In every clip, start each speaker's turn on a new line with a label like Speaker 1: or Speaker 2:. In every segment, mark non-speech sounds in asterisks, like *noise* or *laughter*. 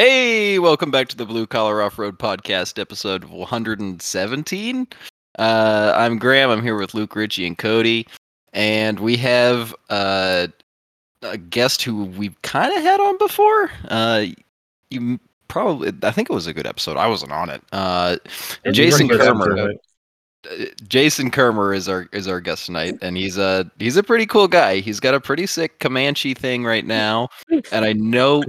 Speaker 1: Hey, welcome back to the Blue Collar Off Road Podcast, episode 117. Uh, I'm Graham. I'm here with Luke, Richie, and Cody, and we have uh, a guest who we've kind of had on before. Uh, you probably, I think it was a good episode. I wasn't on it. Uh, Jason Kermer. Uh, Jason Kermer is our is our guest tonight, and he's a he's a pretty cool guy. He's got a pretty sick Comanche thing right now, and I know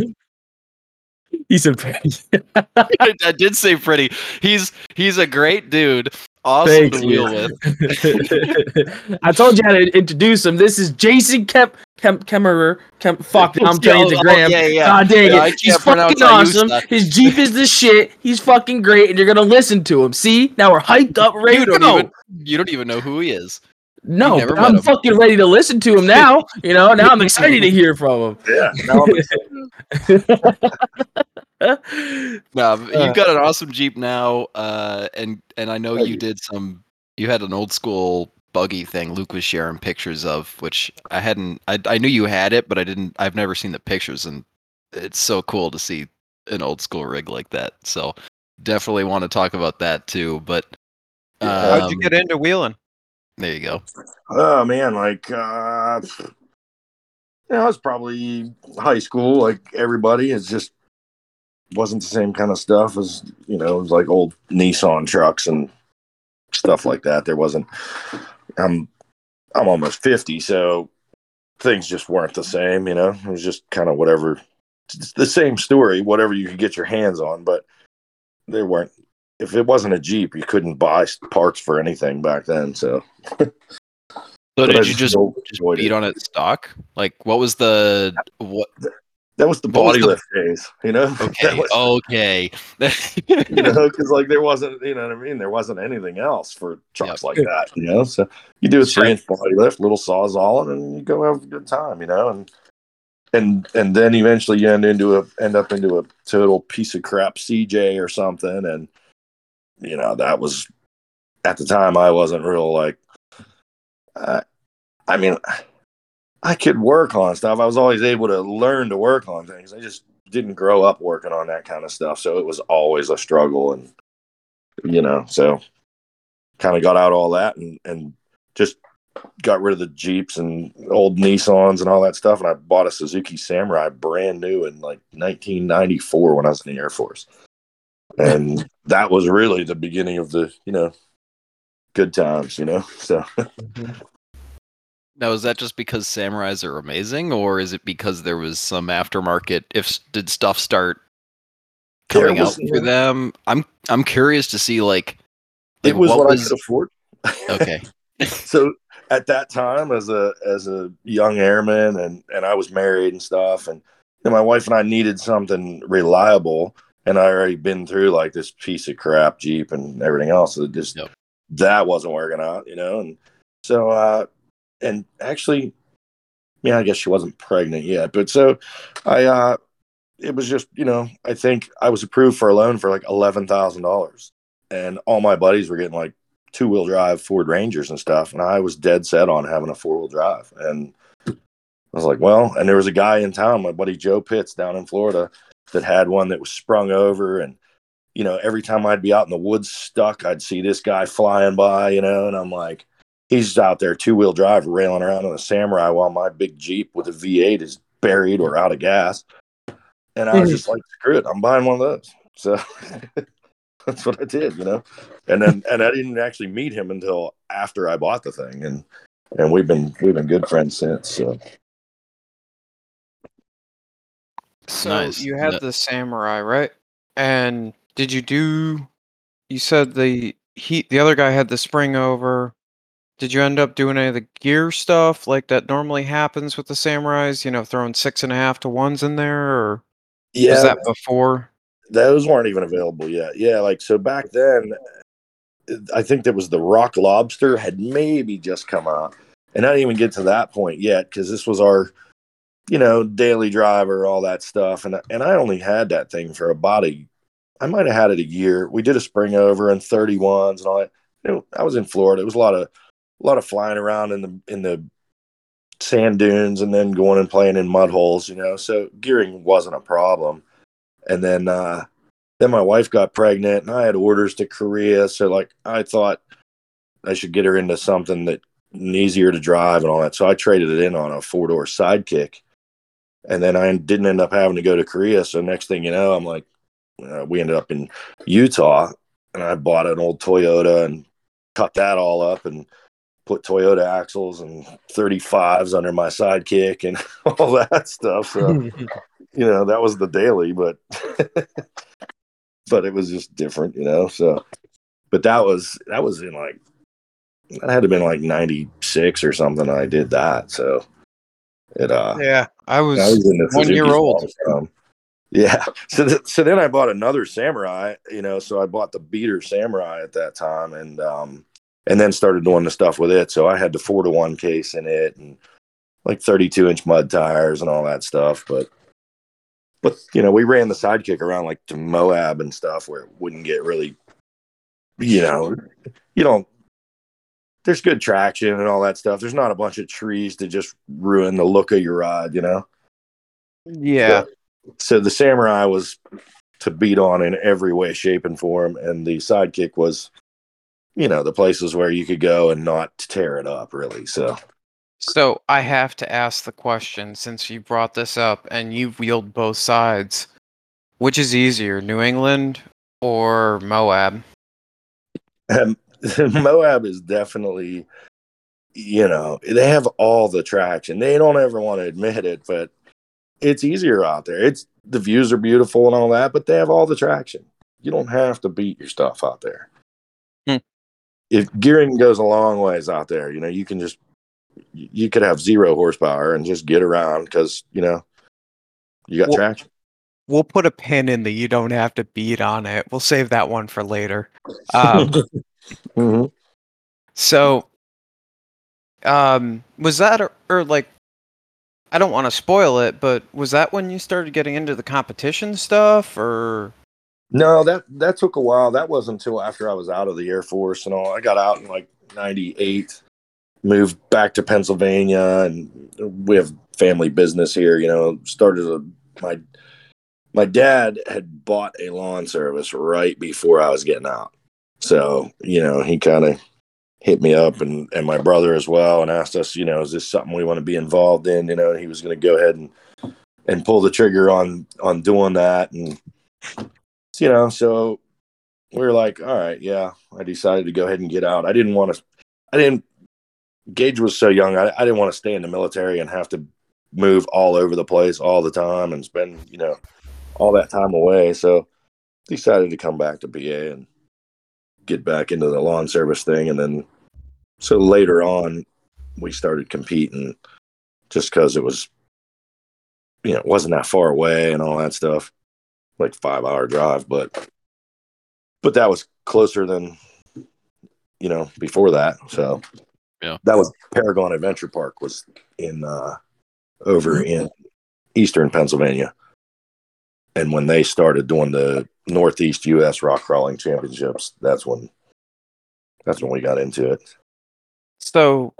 Speaker 2: He's a pretty. *laughs*
Speaker 1: I, did say pretty. He's he's a great dude. Awesome
Speaker 2: Thanks,
Speaker 1: to wheel
Speaker 2: man.
Speaker 1: with. *laughs*
Speaker 2: I told you how to introduce him. This is Jason Kemp Kemp Kemmerer. Kemp. Fuck, I'm *laughs*
Speaker 1: Oh,
Speaker 2: to
Speaker 1: oh,
Speaker 2: Graham.
Speaker 1: yeah, yeah.
Speaker 2: God dang
Speaker 1: Yeah,
Speaker 2: it. He's fucking awesome. His Jeep is the shit. He's fucking great, and you're gonna listen to him. See, now we're hyped up, ready
Speaker 1: You don't even you don't even know who he is.
Speaker 2: No, but I'm
Speaker 1: him.
Speaker 2: fucking ready to listen to him now. You know, now I'm excited to hear from him.
Speaker 3: Yeah. *laughs* Now I'm
Speaker 2: him. *laughs*
Speaker 1: No,
Speaker 2: Uh.
Speaker 1: you've got an awesome Jeep now, uh, and and I know you
Speaker 3: you.
Speaker 1: did some. You had an old school buggy thing. Luke was sharing pictures of, which I hadn't. I I knew you had it, but I didn't. I've never seen the pictures, and it's so cool to see an old school rig like that. So definitely want to talk about that too. But
Speaker 3: Yeah.
Speaker 4: How'd you
Speaker 1: um,
Speaker 4: get into wheeling?
Speaker 1: There you go.
Speaker 3: Oh man, like uh you know, it's probably high school, like everybody. It's just wasn't the same kind of stuff as you know, it was like old Nissan trucks and stuff like that. There wasn't I'm I'm almost fifty, so things just weren't the same, you know. It was just kind of whatever it's the same story, whatever you could get your hands on, but there weren't if it wasn't a Jeep, you couldn't buy parts for anything back then. So
Speaker 1: So
Speaker 3: I
Speaker 1: did you just just beat
Speaker 3: it.
Speaker 1: on it stock? Like what was the what?
Speaker 3: That was the
Speaker 1: What was
Speaker 3: body
Speaker 1: the-
Speaker 3: lift days, you know. *laughs*
Speaker 1: Okay,
Speaker 3: was-
Speaker 1: okay. *laughs*
Speaker 3: you know, because like there wasn't, you know what I mean. There wasn't anything else for trucks like that, you know. So you do a
Speaker 1: Sure.
Speaker 3: three inch body lift, little sawzalling, and you go have a good time, you know. And and and then eventually you end into a end up into a total piece of crap CJ or something, and you know that was at the time I wasn't real like. Uh, I mean, I could work on stuff. I was always able to learn to work on things. I just didn't grow up working on that kind of stuff, so it was always a struggle, and you know, so kind of got out all that and and just got rid of the Jeeps and old Nissans and all that stuff, and I bought a Suzuki Samurai brand new in like 1994 when I was in the Air Force, and that was really the beginning of the you know good times, you know. So mm-hmm.
Speaker 1: Now, is that just because samurais are amazing, or is it because there was some aftermarket? If did stuff start
Speaker 3: There
Speaker 1: coming out
Speaker 3: was-
Speaker 1: for them? I'm I'm curious to see like, like
Speaker 3: it was what,
Speaker 1: was
Speaker 3: I could afford.
Speaker 1: okay. *laughs*
Speaker 3: so at that time as a as a young airman and and I was married and stuff and, and my wife and I needed something reliable and I already been through like this piece of crap Jeep and everything else so just
Speaker 1: Yep.
Speaker 3: that wasn't working out you know and so uh and actually yeah I guess she wasn't pregnant yet but so I uh it was just you know I think I was approved for a loan for like eleven thousand dollars and all my buddies were getting like two wheel drive Ford Rangers and stuff, and I was dead set on having a four wheel drive. And I was like, well, and there was a guy in town, my buddy Joe Pitts down in Florida, that had one that was sprung over, and you know, every time I'd be out in the woods stuck, I'd see this guy flying by, you know, and I'm like, he's out there two wheel drive railing around on a Samurai while my big Jeep with a V8 is buried or out of gas. And I was mm-hmm. just like, screw it, I'm buying one of those. So *laughs* that's what I did, you know. And then and I didn't actually meet him until after I bought the thing, and and we've been we've been good friends since. So
Speaker 4: So
Speaker 1: Nice.
Speaker 4: you had
Speaker 1: Yeah.
Speaker 4: the samurai, right? And did you do? You said the he the other guy had the spring over. Did you end up doing any of the gear stuff like that normally happens with the samurais? You know, throwing six and a half to ones in there, or
Speaker 3: yeah,
Speaker 4: was that before?
Speaker 3: those weren't even available yet. Yeah, like so back then, uh, I think there was the Rock Lobster had maybe just come out, and I didn't even get to that point yet because this was our, you know, daily driver, all that stuff, and and I only had that thing for about a, I might have had it a year. We did a spring over and thirty ones and all that. You know, I was in Florida. It was a lot of, a lot of flying around in the in the sand dunes and then going and playing in mud holes. You know, so gearing wasn't a problem and then uh, then my wife got pregnant, and I had orders to Korea, so like I thought I should get her into something that easier to drive and all that. So I traded it in on a four door sidekick, and then I didn't end up having to go to Korea. So next thing you know, I'm like, uh, we ended up in Utah, and I bought an old Toyota and cut that all up and put Toyota axles and 35s under my sidekick and *laughs* all that stuff. So, *laughs* you know, that was the daily, but *laughs* but it was just different, you know. So but that was that was in like that had to have been like 96 or something I did that. So it uh
Speaker 4: Yeah, I was,
Speaker 3: I was in the
Speaker 4: one
Speaker 3: Suzuki
Speaker 4: year old.
Speaker 3: From. Yeah. *laughs* So th- so then I bought another Samurai, you know, so I bought the beater Samurai at that time and um and then started doing the stuff with it. So I had the four to one case in it and like 32 inch mud tires and all that stuff. But but you know, we ran the sidekick around like to Moab and stuff where it wouldn't get really you know, you don't there's good traction and all that stuff. There's not a bunch of trees to just ruin the look of your ride, you know.
Speaker 4: Yeah.
Speaker 3: So the samurai was to beat on in every way, shape, and form, and the sidekick was, you know, the places where you could go and not tear it up, really. So
Speaker 4: So I have to ask the question since you brought this up and you've wheeled both sides. Which is easier, New England or Moab?
Speaker 3: um, *laughs* Moab is definitely, you know, they have all the traction. They don't ever want to admit it, but it's easier out there. It's the views are beautiful and all that, but they have all the traction. You don't have to beat your stuff out there.
Speaker 4: Hmm.
Speaker 3: If gearing goes a long ways out there, you know, you can just you could have zero horsepower and just get around because you know you got
Speaker 4: Well-
Speaker 3: traction.
Speaker 4: We'll put a pin in the you don't have to beat on it. We'll save that one for later. Um, *laughs*
Speaker 3: Mhm.
Speaker 4: so, um, was that or, or like, I don't want to spoil it, but was that when you started getting into the competition stuff, or
Speaker 3: No, that that took a while. That wasn't until after I was out of the Air Force and all. I got out in like '98, moved back to Pennsylvania, and we have family business here. You know, started a my my dad had bought a lawn service right before I was getting out, so you know he kind of hit me up and and my brother as well and asked us, you know, is this something we want to be involved in? You know, he was going to go ahead and and pull the trigger on on doing that and you know, so we were like, all right, yeah. I decided to go ahead and get out. I didn't want to. I didn't. Gage was so young. I, I didn't want to stay in the military and have to move all over the place all the time and spend you know all that time away. So decided to come back to PA and get back into the lawn service thing. And then so later on, we started competing just because it was you know it wasn't that far away and all that stuff like five hour drive, but but that was closer than you know before that. So
Speaker 1: Yeah.
Speaker 3: that was Paragon Adventure Park was in uh over in eastern Pennsylvania. And when they started doing the Northeast US rock crawling championships, that's when that's when we got into it.
Speaker 4: so?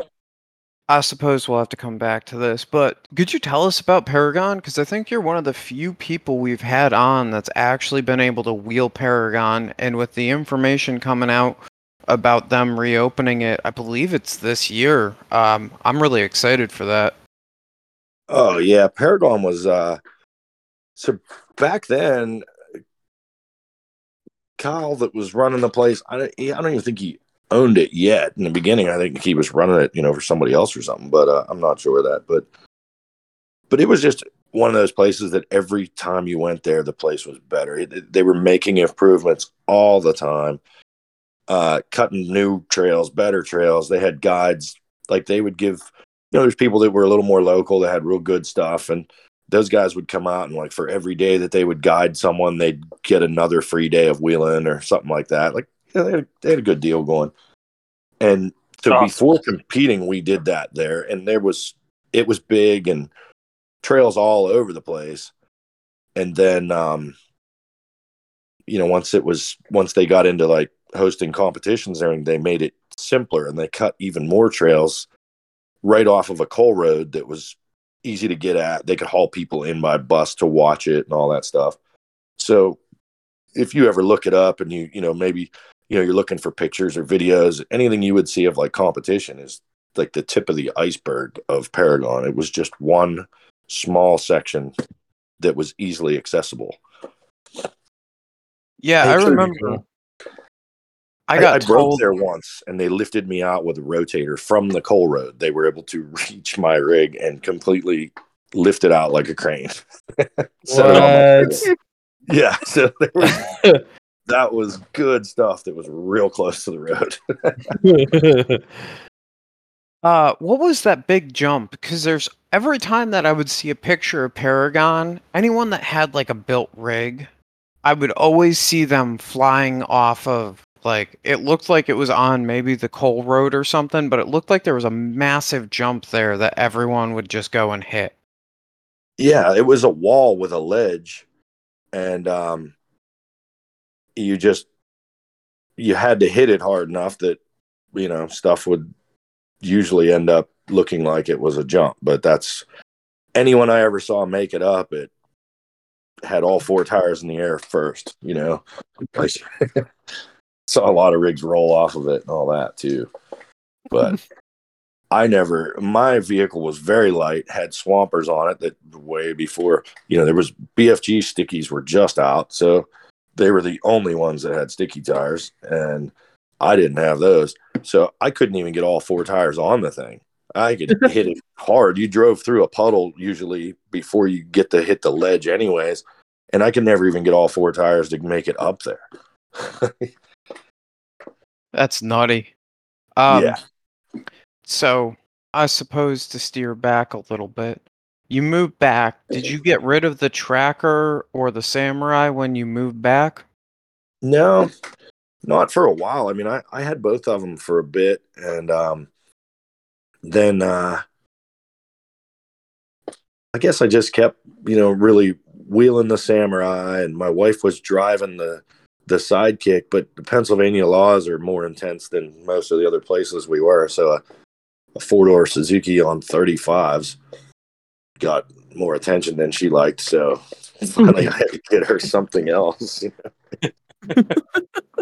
Speaker 4: I suppose we'll have to come back to this, but could you tell us about Paragon? Because I think you're one of the few people we've had on that's actually been able to wheel Paragon, and with the information coming out about them reopening it, I believe it's this year. Um, I'm really excited for that.
Speaker 3: Oh yeah, Paragon was uh so back then Kyle that was running the place, I don't, I don't even think he owned it yet. In the beginning, I think he was running it, you know, for somebody else or something, but uh, I'm not sure of that. But but it was just one of those places that every time you went there, the place was better. It- they were making improvements all the time, uh, cutting new trails, better trails. They had guides, like they would give. You know, there's people that were a little more local that had real good stuff, and those guys would come out and like for every day that they would guide someone, they'd get another free day of wheeling or something like that. Like you know, they, had, they had a good deal going. And so
Speaker 2: Awesome.
Speaker 3: before competing, we did that there, and there was it was big and trails all over the place. And then, um, you know, once it was once they got into like hosting competitions, there, and they made it simpler and they cut even more trails right off of a coal road that was easy to get at. They could haul people in by bus to watch it and all that stuff. So if you ever look it up and you you know maybe you know you're looking for pictures or videos, anything you would see of like competition is like the tip of the iceberg of Paragon. It was just one small section that was easily accessible.
Speaker 4: Yeah,
Speaker 3: Hey,
Speaker 4: I
Speaker 3: Trudy,
Speaker 4: remember. I got
Speaker 3: broke
Speaker 4: told.
Speaker 3: there once and they lifted me out with a rotator from the coal road. They were able to *laughs* reach my rig and completely lift it out like a crane. *laughs* so
Speaker 2: What?
Speaker 3: yeah, so there was, that was good stuff that was real close to the road. *laughs*
Speaker 4: Uh, what was that big jump? Because there's every time that I would see a picture of Paragon, anyone that had like a built rig, I would always see them flying off of like it looked like it was on maybe the coal road or something, but it looked like there was a massive jump there that everyone would just go and hit.
Speaker 3: yeah, it was a wall with a ledge and um you just you had to hit it hard enough that you know stuff would usually end up looking like it was a jump but that's anyone i ever saw make it up it had all four tires in the air first you know like *laughs* saw a lot of rigs roll off of it and all that too. But *laughs* i never my vehicle was very light had swampers on it that way before you know there was bfg stickies were just out so they were the only ones that had sticky tires and i didn't have those so i couldn't even get all four tires on the thing. I could *laughs* hit it hard. You drove through a puddle usually before you get to hit the ledge anyways and i could never even get all four tires to make it up there *laughs*
Speaker 4: That's nutty. Um,
Speaker 3: yeah
Speaker 4: So I suppose to steer back a little bit. You moved back. Did you get rid of the tracker or the samurai when you moved back?
Speaker 3: No, not for a while. I mean, I, I had both of them for a bit, and um, then uh, I guess I just kept, you know, really wheeling the samurai, and my wife was driving the the sidekick. But the Pennsylvania laws are more intense than most of the other places we were, so a, a four door Suzuki on thirty fives got more attention than she liked. So *laughs* finally, I had to get her something else. you know.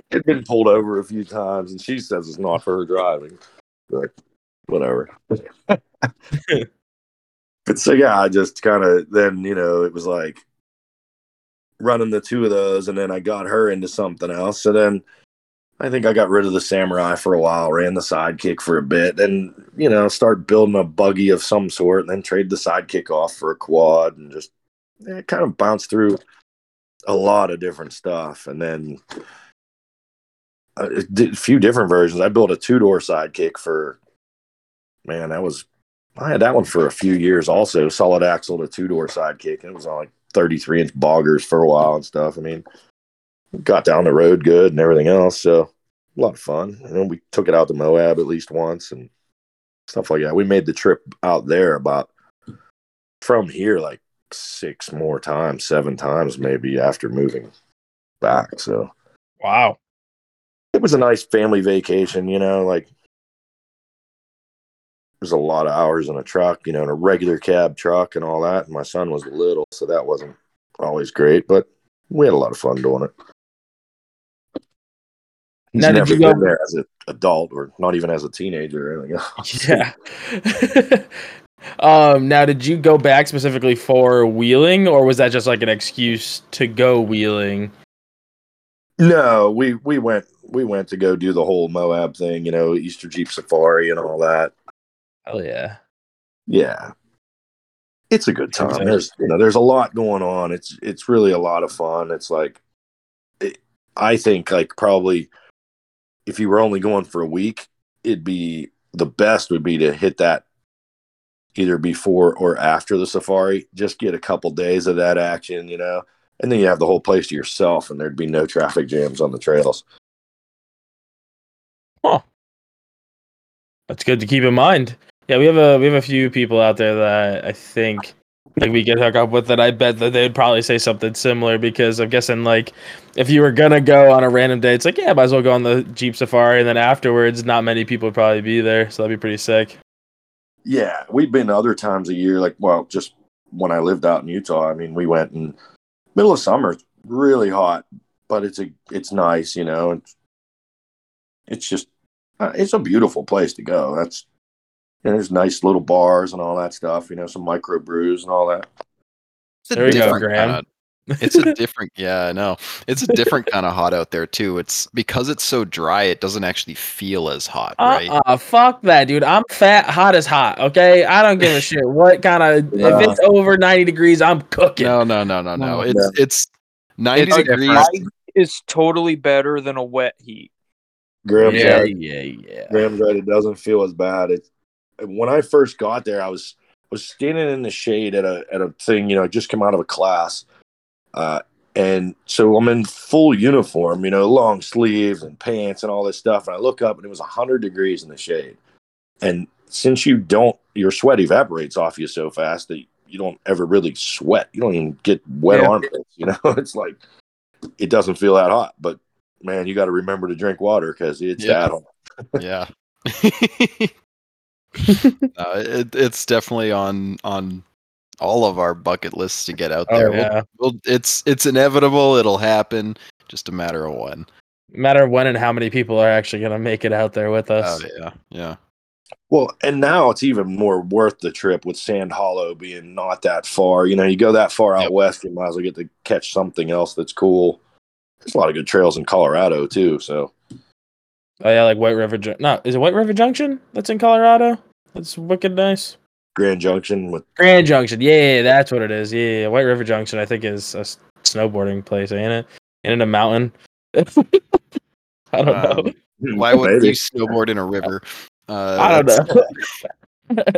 Speaker 3: It's been pulled over a few times, and she says it's not for her driving. But whatever. *laughs* but so yeah, I just kind of then you know it was like running the two of those, and then I got her into something else. So then I think I got rid of the samurai for a while, ran the sidekick for a bit, and you know start building a buggy of some sort, and then trade the sidekick off for a quad, and just eh, kind of bounce through a lot of different stuff, and then a few different versions. I built a two door sidekick for man, that was I had that one for a few years also. Solid axle to two door sidekick. and It was like 33 inch boggers for a while and stuff. I mean, got down the road good and everything else. So a lot of fun. And then we took it out to Moab at least once and stuff like that. We made the trip out there about from here like six more times, seven times maybe after moving back. So
Speaker 2: Wow.
Speaker 3: it was a nice family vacation, you know, like there's a lot of hours in a truck, you know, in a regular cab truck and all that. And my son was little, so that wasn't always great, but we had a lot of fun doing it. He's
Speaker 2: Now, did
Speaker 3: never
Speaker 2: you go-
Speaker 3: been there as an adult or not even as a teenager or anything *laughs* else.
Speaker 2: Yeah. *laughs* um. Now, did you go back specifically for wheeling, or was that just like an excuse to go wheeling?
Speaker 3: No, we we went we went to go do the whole Moab thing, you know, Easter Jeep Safari and all that.
Speaker 2: Oh yeah.
Speaker 3: Yeah. It's a good time. There's you know, there's a lot going on. It's it's really a lot of fun. It's like it, I think like probably if you were only going for a week, it'd be the best would be to hit that either before or after the safari. Just get a couple days of that action, you know. And then you have the whole place to yourself and there'd be no traffic jams on the trails.
Speaker 2: That's good to keep in mind. Yeah, we have a we have a few people out there that I think like we get hook up with that I bet that they'd probably say something similar because I'm guessing like if you were gonna go on a random day, it's like yeah, might as well go on the Jeep Safari and then afterwards not many people would probably be there, so that'd be pretty sick.
Speaker 3: Yeah, we've been other times a year, like well, just when I lived out in Utah. I mean, we went in middle of summer, really hot, but it's a it's nice, you know. It's it's just uh, it's a beautiful place to go. That's and there's nice little bars and all that stuff, you know, some micro brews and all that.
Speaker 1: It's a
Speaker 2: There we go,
Speaker 1: different
Speaker 2: Graham.
Speaker 1: kinda- *laughs* it's a different yeah i know it's a different *laughs* kind of hot out there too it's because it's so dry it doesn't actually feel as hot right
Speaker 2: Uh, uh fuck that, dude. I'm fat, hot as hot. Okay, I don't give a *laughs* shit what kind of.
Speaker 3: Nah.
Speaker 2: If it's over 90 degrees, I'm cooking.
Speaker 1: no no no no no
Speaker 4: No.
Speaker 1: it's it's 90
Speaker 4: It's
Speaker 1: degrees
Speaker 4: is totally better than a wet heat.
Speaker 3: Graham's
Speaker 2: yeah,
Speaker 3: right.
Speaker 2: yeah, yeah.
Speaker 3: Graham's right. It doesn't feel as bad. It's when I first got there, I was was standing in the shade at a at a thing, you know, I just come out of a class. Uh and so I'm in full uniform, you know, long sleeves and pants and all this stuff. And I look up and it was 100 degrees in the shade. And since you don't, your sweat evaporates off you so fast that you don't ever really sweat. You don't even get wet
Speaker 4: Yeah.
Speaker 3: armpits, you *laughs* know? It's like, it doesn't feel that hot. But man, you got to remember to drink water because it's
Speaker 1: Yeah.
Speaker 3: that hot.
Speaker 1: yeah *laughs* *laughs* *laughs* no, it, it's definitely on on all of our bucket lists to get out
Speaker 2: Oh,
Speaker 1: there We'll- we'll, it's it's inevitable it'll happen just a matter of when
Speaker 2: Matter of when and how many people are actually gonna make it out there with
Speaker 1: oh
Speaker 2: us.
Speaker 1: yeah yeah
Speaker 3: Well, and now it's even more worth the trip with Sand Hollow being not that far. You know, you go that far out
Speaker 1: Yep.
Speaker 3: west, you might as well get to catch something else that's cool. There's a lot of good trails in Colorado too. So
Speaker 2: Oh yeah, like White River. Jun- No, is it White River Junction? That's in Colorado. That's wicked nice.
Speaker 3: Grand Junction with
Speaker 2: Grand Junction. Yeah, that's what it is. Yeah, yeah. White River Junction. I think is a snowboarding place, ain't it? And in a mountain. *laughs* I don't know.
Speaker 1: Um, why would
Speaker 3: Maybe.
Speaker 1: you snowboard in a river uh, *laughs*
Speaker 2: I don't know. *laughs*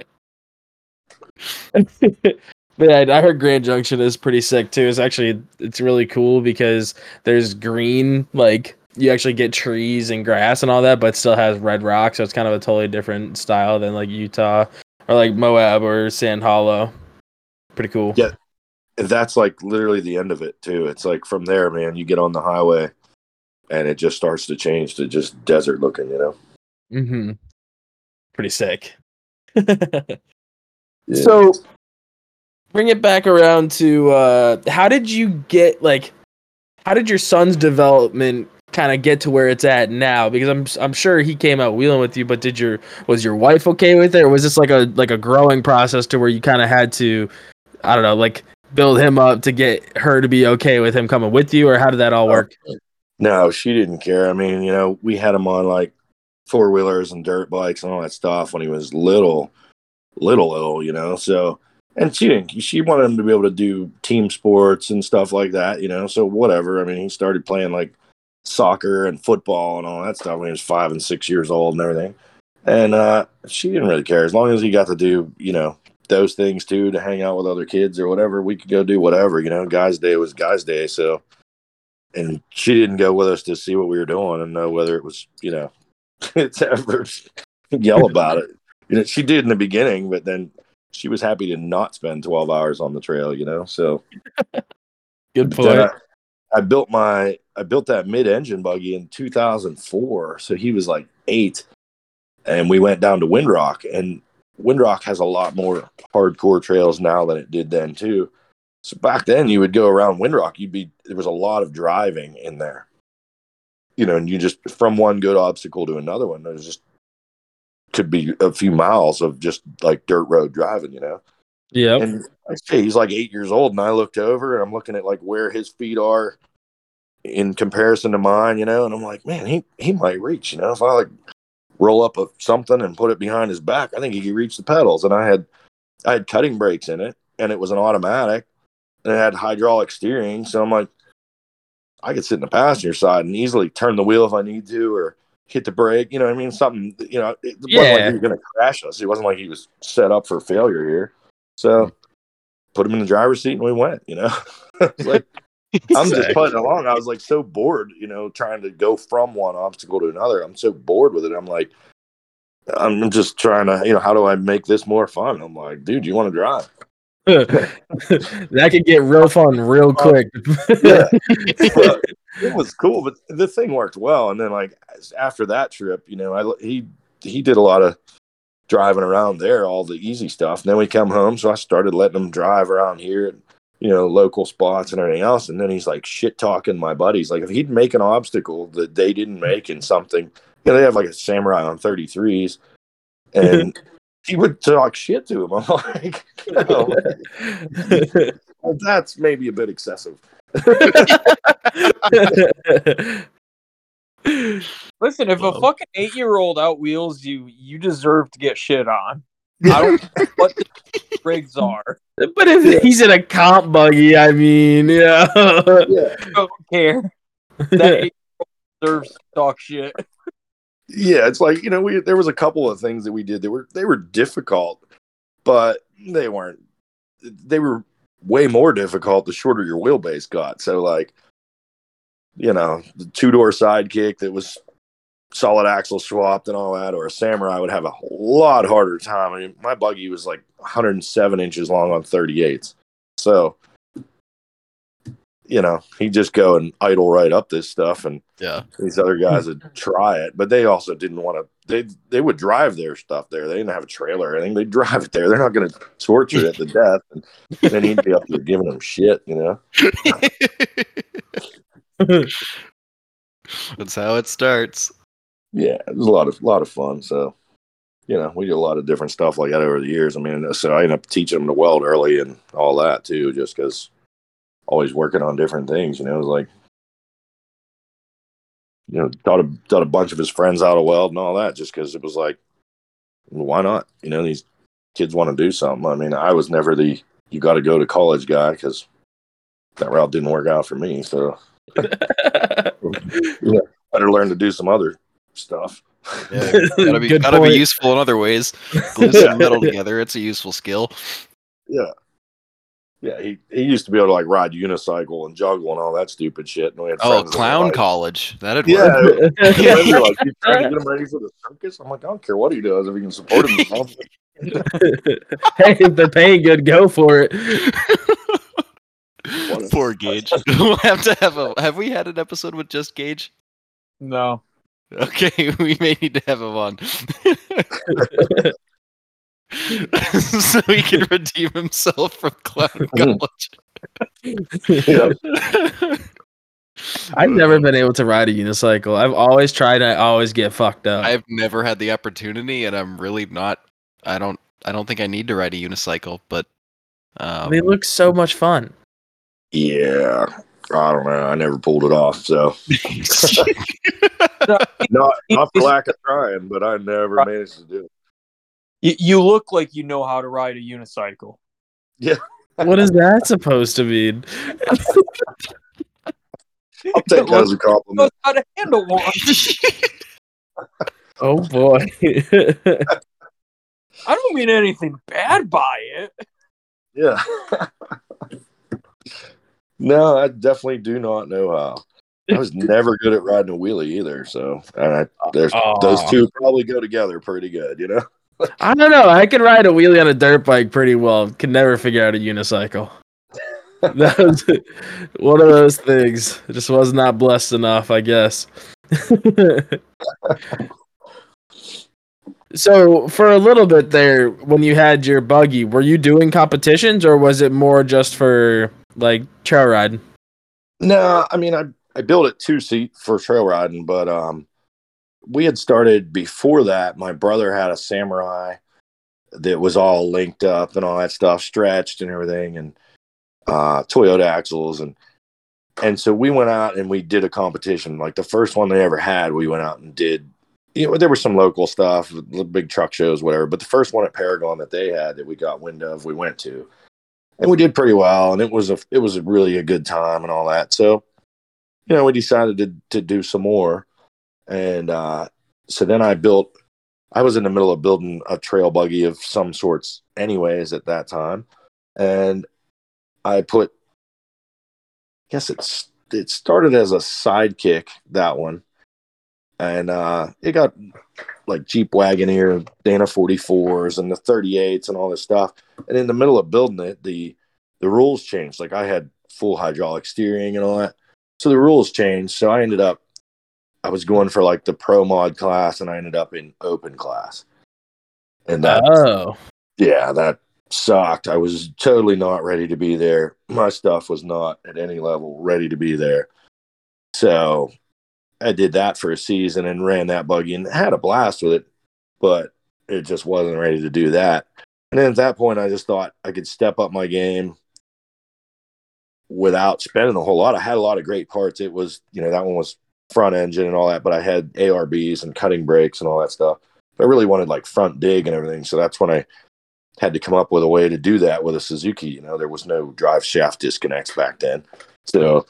Speaker 2: but yeah, I heard Grand Junction is pretty sick too. It's actually it's really cool because there's green, like you actually get trees and grass and all that, but still has red rock, so it's kind of a totally different style than like Utah or like Moab or Sand Hollow. Pretty cool.
Speaker 3: Yeah. that's like literally the end of it too. It's like from there, man, you get on the highway and it just starts to change to just desert looking, you know.
Speaker 2: Mm-hmm. Pretty sick. *laughs*
Speaker 3: Yeah.
Speaker 2: So bring it back around to uh how did you get like how did your son's development kind of get to where it's at now because I'm I'm sure he came out wheeling with you but did your was your wife okay with it or was this like a like a growing process to where you kind of had to I don't know like build him up to get her to be okay with him coming with you or how did that all work?
Speaker 3: Oh, no, she didn't care. I mean, you know, we had him on like four wheelers and dirt bikes and all that stuff when he was little, little, little, you know. So, and she didn't, she wanted him to be able to do team sports and stuff like that, you know. So, whatever. I mean, he started playing like soccer and football and all that stuff when he was five and six years old and everything. And uh, she didn't really care as long as he got to do, you know, those things too to hang out with other kids or whatever. We could go do whatever, you know. Guys' day was guys' day. So, and she didn't go with us to see what we were doing and know whether it was, you know, *laughs* it's ever *laughs* yell about it. You know, she did in the beginning, but then she was happy to not spend 12 hours on the trail, you know? So *laughs*
Speaker 2: Good point.
Speaker 3: I, I built my, I built that mid engine buggy in 2004. So he was like eight and we went down to Windrock and Windrock has a lot more hardcore trails now than it did then too. So back then you would go around Windrock, you'd be there was a lot of driving in there. You know, and you just from one good obstacle to another one, there's just could be a few miles of just like dirt road driving, you know.
Speaker 2: Yeah.
Speaker 3: And I say he's like eight years old, and I looked over and I'm looking at like where his feet are in comparison to mine, you know, and I'm like, man, he he might reach, you know, if I like roll up a something and put it behind his back, I think he could reach the pedals. And I had I had cutting brakes in it, and it was an automatic, and it had hydraulic steering, so I'm like, I could sit in the passenger side and easily turn the wheel if I need to, or hit the brake. You know, what I mean, something. You know, it wasn't like he was going to crash us. It wasn't like he was set up for failure here. So mm-hmm. put him in the driver's seat and we went. You know, *laughs* It's like *laughs* I'm just putting along. I was like so bored, you know, trying to go from one obstacle to another. I'm so bored with it. I'm like, I'm just trying to, you know, how do I make this more fun? I'm like, dude, you want to drive? *laughs*
Speaker 2: that could get real fun real um, quick.
Speaker 3: Yeah. *laughs* It was cool, but the thing worked well. And then like after that trip, you know, I he he did a lot of driving around there, all the easy stuff. And then we come home, so I started letting him drive around here. You know, local spots and everything else. And then he's like shit talking my buddies. Like if he'd make an obstacle that they didn't make in something, you know, they have like a samurai on 33s and *laughs* he would talk shit to him. *laughs* I'm like, you know, *laughs* well, that's maybe a bit excessive.
Speaker 5: Listen, if a
Speaker 2: um,
Speaker 5: fucking eight year old outwheels you, you deserve to get shit on. I don't know what the rigs are.
Speaker 2: but if he's in a comp buggy, I mean, yeah.
Speaker 3: Yeah.
Speaker 5: I don't care. That *laughs* eight deserves to talk shit.
Speaker 3: yeah, it's like, you know, we there was a couple of things that we did that were they were difficult, but they weren't they were way more difficult the shorter your wheelbase got. So like, you know, the two door sidekick that was solid axle swapped and all that, or a samurai would have a lot harder time. I mean, my buggy was like 107 inches long on 38s. So, you know, he'd just go and idle right up this stuff and
Speaker 1: Yeah.
Speaker 3: these other guys would *laughs* try it, but they also didn't want to. They they would drive their stuff there. They didn't have a trailer or anything. They drive it there. They're not going to torture it to *laughs* death, and then he'd be up there giving them shit. You know? *laughs*
Speaker 1: That's how it starts.
Speaker 3: Yeah, it was a lot of lot of fun. So, you know, we did a lot of different stuff like that over the years. I mean, so I ended up teaching them to weld early and all that too, just because always working on different things. You know, it was like. You know, taught a, taught a bunch of his friends how to weld and all that, just because it was like, why not? You know, these kids want to do something. I mean, I was never the you got to go to college guy because that route didn't work out for me. So *laughs* yeah, better learn to do some other stuff.
Speaker 1: Yeah, *laughs* *laughs* gotta be
Speaker 2: Good
Speaker 1: gotta be useful in other ways. *laughs* Glue some metal together. It's a useful skill.
Speaker 3: Yeah. Yeah, he, he used to be able to like ride unicycle and juggle and all that stupid shit. And we had
Speaker 1: Oh,
Speaker 3: friends that
Speaker 1: clown
Speaker 3: like,
Speaker 1: college. That'd
Speaker 3: Yeah,
Speaker 1: work.
Speaker 3: friends are like, you trying to get him ready for the circus? I'm like, I don't care what he does if he can support himself.
Speaker 2: hey, if they're paying good, go for it.
Speaker 1: Poor Gage. we'll have to have a. Have we had an episode with just Gage?
Speaker 5: No. *laughs*
Speaker 1: Okay, *laughs* we may need to have him on. *laughs* so he can redeem himself from clown college.
Speaker 3: yeah.
Speaker 2: I've never been able to ride a unicycle. I've always tried. I always get fucked up.
Speaker 1: I've never had the opportunity, and I'm really not. I don't. I don't think I need to ride a unicycle, but um,
Speaker 2: they look so much fun.
Speaker 3: yeah. I don't know. I never pulled it off. So *laughs* not not for lack of trying, but I never managed to do it.
Speaker 5: You, you look like you know how to ride a unicycle. Yeah.
Speaker 2: what is that supposed to mean? *laughs*
Speaker 3: I'll take that as a compliment.
Speaker 5: knows how to handle one. *laughs*
Speaker 2: Oh boy.
Speaker 5: I don't mean anything bad by it.
Speaker 3: Yeah. No, I definitely do not know how. I was never good at riding a wheelie either. So and I, there's those two probably go together pretty good, you know? *laughs*
Speaker 2: I don't know. I can ride a wheelie on a dirt bike pretty well. Can never figure out a unicycle. *laughs* That was one of those things. I just was not blessed enough, I guess. *laughs* so for a little bit there, when you had your buggy, were you doing competitions or was it more just for like trail riding?
Speaker 3: No, I mean I I built it two seat for trail riding, but um we had started before that. My brother had a samurai that was all linked up and all that stuff, stretched and everything, and uh Toyota axles and and so we went out and we did a competition. Like the first one they ever had, we went out and did you know, there was some local stuff, big truck shows, whatever. But the first one at Paragon that they had that we got wind of, we went to, and we did pretty well. And it was a it was a really a good time and all that. So, you know, we decided to to do some more, and uh, so then I built. I was in the middle of building a trail buggy of some sorts, anyways, at that time, and I put. I guess it's it started as a sidekick that one, and uh, it got like Jeep Wagoneer, Dana 44s, and the 38s, and all this stuff. And in the middle of building it, the the rules changed. Like I had full hydraulic steering and all that, so the rules changed. So I ended up, I was going for like the pro mod class, and I ended up in open class. And that,
Speaker 2: Oh.
Speaker 3: yeah, that sucked. I was totally not ready to be there. My stuff was not at any level ready to be there. So I did that for a season and ran that buggy and had a blast with it, but it just wasn't ready to do that. And then at that point, I just thought I could step up my game without spending a whole lot. I had a lot of great parts. It was, you know, that one was front engine and all that, but I had ARBs and cutting brakes and all that stuff. I really wanted like front dig and everything. So that's when I had to come up with a way to do that with a Suzuki. You know, there was no drive shaft disconnects back then. So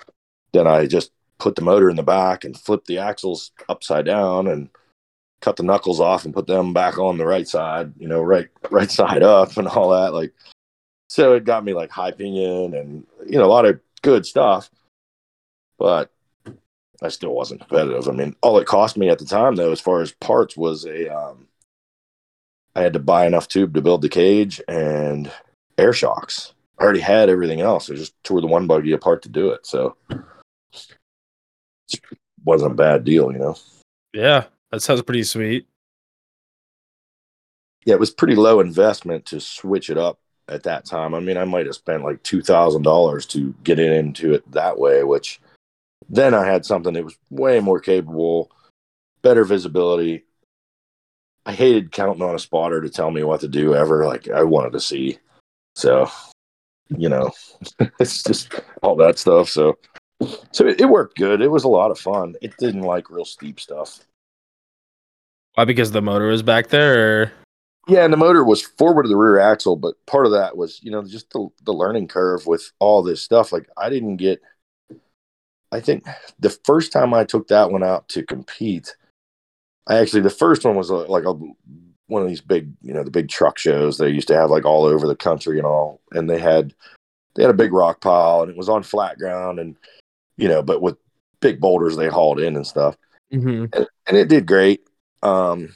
Speaker 3: then I just put the motor in the back and flip the axles upside down and cut the knuckles off and put them back on the right side, you know, right right *laughs* side up and all that. Like so it got me like high pinion and you know, a lot of good stuff. But I still wasn't competitive. I mean, all it cost me at the time though, as far as parts, was a um I had to buy enough tube to build the cage and air shocks. I already had everything else. I just tore the one buggy apart to do it. So wasn't a bad deal, you know.
Speaker 2: Yeah, that sounds pretty sweet.
Speaker 3: Yeah, it was pretty low investment to switch it up at that time. I mean, I might have spent like two thousand dollars to get it into it that way, which then I had something that was way more capable, better visibility. I hated counting on a spotter to tell me what to do ever. Like I wanted to see. So, you know, *laughs* it's just all that stuff. So so it, it worked good. It was a lot of fun. It didn't like real steep stuff.
Speaker 2: Why? Because the motor was back there. Or...
Speaker 3: Yeah, and the motor was forward of the rear axle, but part of that was, you know, just the, the learning curve with all this stuff. Like I didn't get I think the first time I took that one out to compete, I actually the first one was a, like a one of these big, you know, the big truck shows they used to have like all over the country and all, and they had they had a big rock pile and it was on flat ground and you know, but with big boulders they hauled in and stuff,
Speaker 2: Mm-hmm.
Speaker 3: and, and it did great. Um,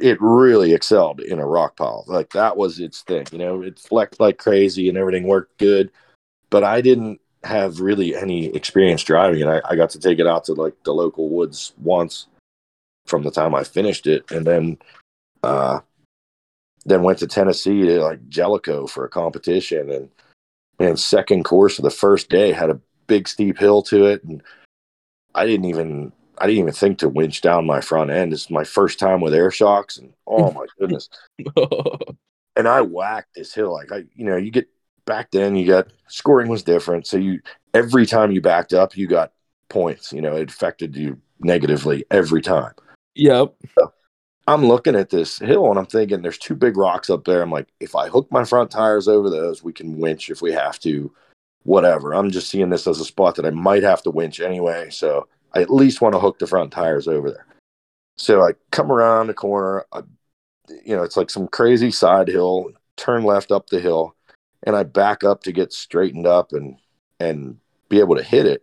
Speaker 3: it really excelled in a rock pile. Like that was its thing. You know, it flexed like crazy and everything worked good. But I didn't have really any experience driving it. I, I got to take it out to like the local woods once from the time I finished it, and then uh, then went to Tennessee to like Jellico for a competition. And man, second course of the first day had a big steep hill to it, and I didn't even I didn't even think to winch down my front end. It's my first time with air shocks, and oh my goodness! *laughs* and I whacked this hill like I, you know, you get back then you got scoring was different, so you every time you backed up, you got points. You know, it affected you negatively every time.
Speaker 2: yep.
Speaker 3: I'm looking at this hill and I'm thinking there's two big rocks up there. I'm like, if I hook my front tires over those, we can winch if we have to, whatever. I'm just seeing this as a spot that I might have to winch anyway. So I at least want to hook the front tires over there. So I come around the corner, I, you know, it's like some crazy side hill, turn left up the hill, and I back up to get straightened up and and be able to hit it.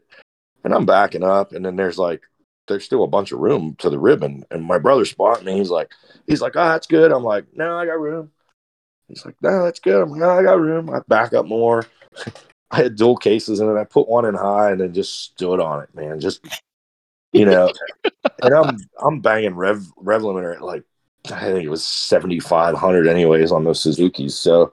Speaker 3: And I'm backing up, and then there's like there's still a bunch of room to the ribbon. And my brother spotted me. He's like, he's like, oh, that's good. I'm like, no, I got room. He's like, no, that's good. I'm like, no, I got room. I back up more. *laughs* I had dual cases and then I put one in high and then just stood on it, man. Just you know, and I'm I'm banging rev rev limiter at like I think it was seventy five hundred anyways on those Suzuki's. So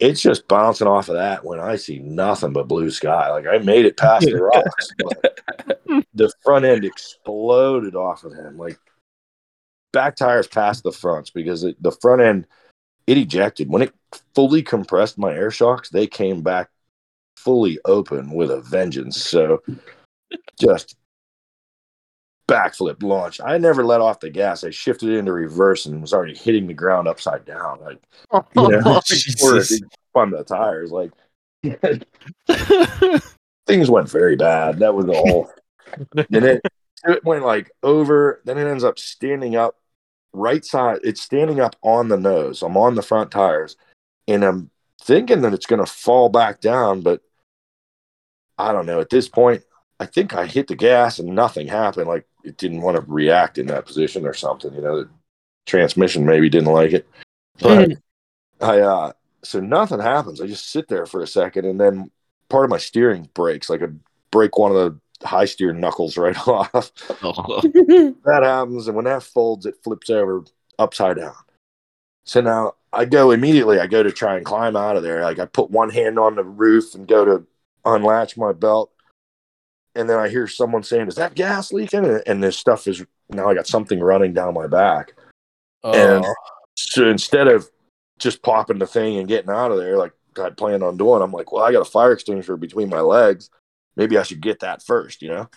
Speaker 3: it's just bouncing off of that when I see nothing but blue sky. Like I made it past the rocks, but *laughs* the front end exploded off of him. Like back tires past the fronts because it, the front end it ejected when it fully compressed my air shocks. They came back fully open with a vengeance. So just backflip launch. I never let off the gas. I shifted into reverse and was already hitting the ground upside down. Like *laughs* you know, *laughs* before it
Speaker 2: Jesus.
Speaker 3: spun the tires. Like *laughs* things went very bad. That was the whole. And it, it went like over. Then it ends up standing up right side. It's standing up on the nose. I'm on the front tires, and I'm thinking that it's going to fall back down, but I don't know. At this point, I think I hit the gas and nothing happened. Like it didn't want to react in that position or something. You know, the transmission maybe didn't like it. But I uh so nothing happens. I just sit there for a second and then part of my steering breaks. Like I break one of the high steer knuckles right *laughs* off.
Speaker 1: Oh, *laughs*
Speaker 3: that happens, and when that folds, it flips over upside down. So now I go immediately. I go to try and climb out of there. Like I put one hand on the roof and go to unlatch my belt, and then I hear someone saying, "Is that gas leaking?" And, and this stuff is now I got something running down my back. And
Speaker 2: Oh.
Speaker 3: so instead of just popping the thing and getting out of there like I'd planned on doing, I'm like, well, I got a fire extinguisher between my legs. Maybe I should get that first, you know?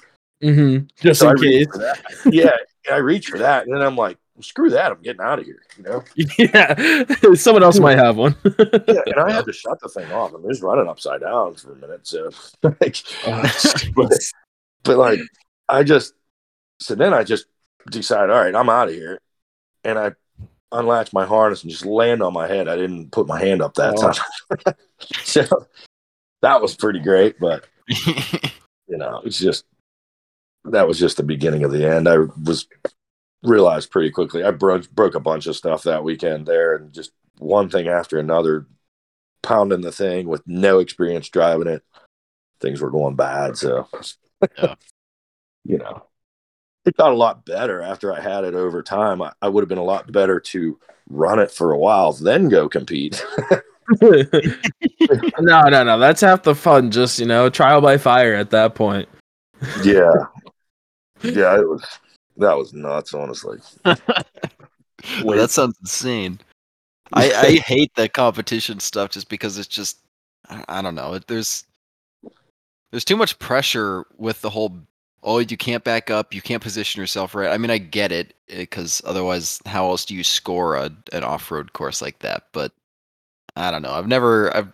Speaker 2: Mhm. Just
Speaker 3: So
Speaker 2: in
Speaker 3: reach
Speaker 2: case.
Speaker 3: Yeah, I reach for that, and then I'm like, screw that, I'm getting out of here, you know? *laughs*
Speaker 2: Yeah. Someone else might have one.
Speaker 3: Yeah, *laughs* and I had to shut the thing off. I mean, it was running upside down for a minute, so *laughs* like, but, but like, I just so then I just decided, all right, I'm out of here, and I unlatched my harness and just land on my head. I didn't put my hand up that
Speaker 2: Oh.
Speaker 3: time, so that was pretty great. But *laughs* you know, it's just that was just the beginning of the end. I was realized pretty quickly. I broke broke a bunch of stuff that weekend there, and just one thing after another, pounding the thing with no experience driving it. Things were going bad, so
Speaker 1: Yeah. *laughs*
Speaker 3: you know, it got a lot better after I had it over time. I, I would have been a lot better to run it for a while, then go compete. *laughs* *laughs*
Speaker 2: no, no, no. That's half the fun. Just you know, trial by fire at that point.
Speaker 3: yeah, *laughs* yeah, it was that was nuts, honestly. *laughs*
Speaker 1: Well, that sounds insane. I, I hate that competition stuff just because it's just I, I don't know. It, there's there's too much pressure with the whole oh you can't back up, you can't position yourself right. I mean I get it eh, because otherwise how else do you score a, an off-road course like that? But I don't know. I've never I've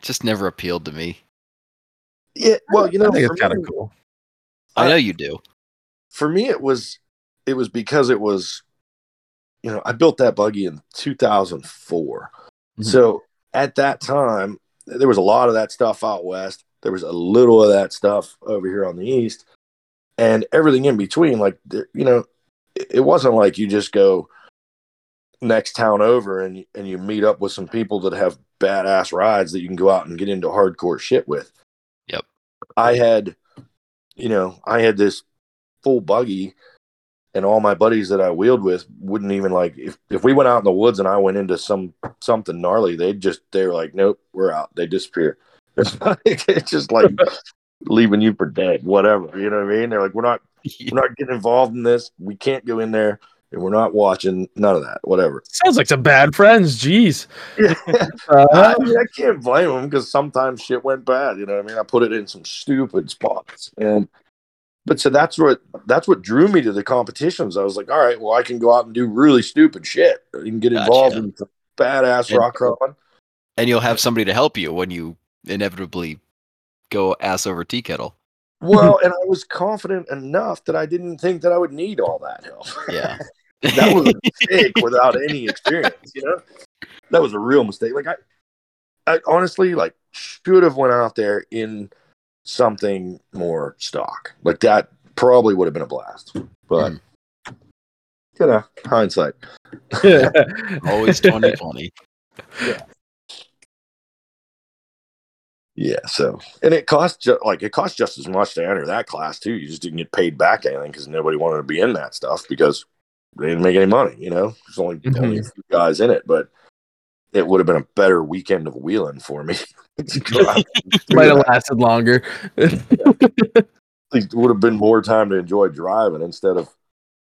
Speaker 1: just never appealed to me.
Speaker 3: Yeah, well, you know,
Speaker 2: I think it's kind of cool.
Speaker 1: I
Speaker 3: I-
Speaker 1: know you do.
Speaker 3: for me it was it was because it was you know i built that buggy in 2004
Speaker 1: Mhm.
Speaker 3: so at that time there was a lot of that stuff out west there was a little of that stuff over here on the east and everything in between like you know it, it wasn't like you just go next town over and and you meet up with some people that have badass rides that you can go out and get into hardcore shit with
Speaker 1: Yep.
Speaker 3: i had you know i had this full buggy and all my buddies that I wheeled with wouldn't even like if, if we went out in the woods and I went into some something gnarly, they'd just they were like, Nope, we're out. They disappear. *laughs* It's, like, it's just like *laughs* leaving you for dead, whatever. You know what I mean? They're like, We're not *laughs* we're not getting involved in this. We can't go in there and we're not watching none of that, whatever.
Speaker 2: Sounds like some bad friends. Jeez.
Speaker 3: Yeah. *laughs*
Speaker 2: Uh, *laughs*
Speaker 3: I, mean, I can't blame them because sometimes shit went bad. You know what I mean? I put it in some stupid spots, and but so that's what that's what drew me to the competitions. I was like, all right, well, I can go out and do really stupid shit. You can get involved
Speaker 1: Gotcha.
Speaker 3: in some badass
Speaker 1: And-
Speaker 3: rock crawling.
Speaker 1: And you'll have somebody to help you when you inevitably go ass over tea kettle.
Speaker 3: Well, *laughs* and I was confident enough that I didn't think that I would need all that help.
Speaker 1: Yeah.
Speaker 3: That was a *laughs* mistake without any experience. You know, that was a real mistake. Like I, I honestly like should have went out there in something more stock. Like that probably would have been a blast. But hmm. you know, hindsight. *laughs*
Speaker 1: Always 2020. *laughs*
Speaker 3: Yeah. So, and it cost ju- like it cost just as much to enter that class too. You just didn't get paid back anything because nobody wanted to be in that stuff because they didn't make any money. You know, there's only only a few guys in it, but it would have been a better weekend of wheeling for me. to go out and do
Speaker 2: Might have lasted longer.
Speaker 3: it would have been more time to enjoy driving instead of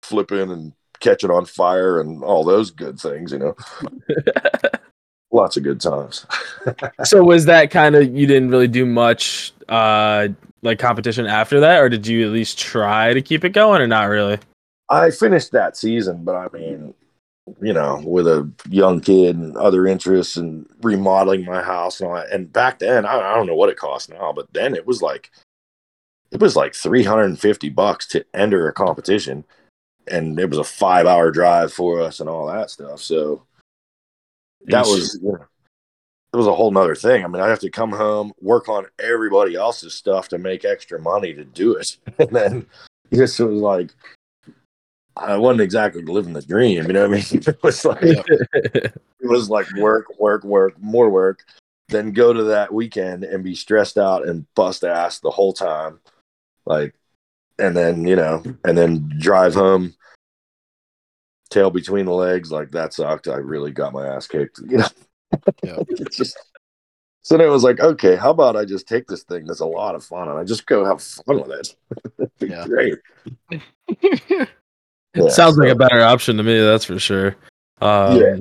Speaker 3: flipping and catching on fire and all those good things, you know. *laughs* Lots of good times. *laughs*
Speaker 2: so was that kind of you didn't really do much uh like competition after that, or did you at least try to keep it going, or not really?
Speaker 3: I finished that season, but I mean, you know, with a young kid and other interests and remodeling my house and all that. And back then, I, I don't know what it costs now, but then it was like, it was like 350 bucks to enter a competition. And it was a five hour drive for us and all that stuff. So that was, you know, it was a whole nother thing. I mean, I have to come home, work on everybody else's stuff to make extra money to do it. *laughs* And then it just was like, I wasn't exactly living the dream, you know what I mean? *laughs* It was like it was like work, work, work, more work, then go to that weekend and be stressed out and bust ass the whole time. Like and then, you know, and then drive home tail between the legs, like that sucked. I really got my ass kicked. You know,
Speaker 1: Yeah. *laughs*
Speaker 3: it's just. So then it was like, okay, how about I just take this thing that's a lot of fun and I just go have fun with it. *laughs* It'd be
Speaker 1: Yeah.
Speaker 3: Great. Yeah,
Speaker 2: Sounds like a better option to me. That's for sure. Um,
Speaker 3: Yeah.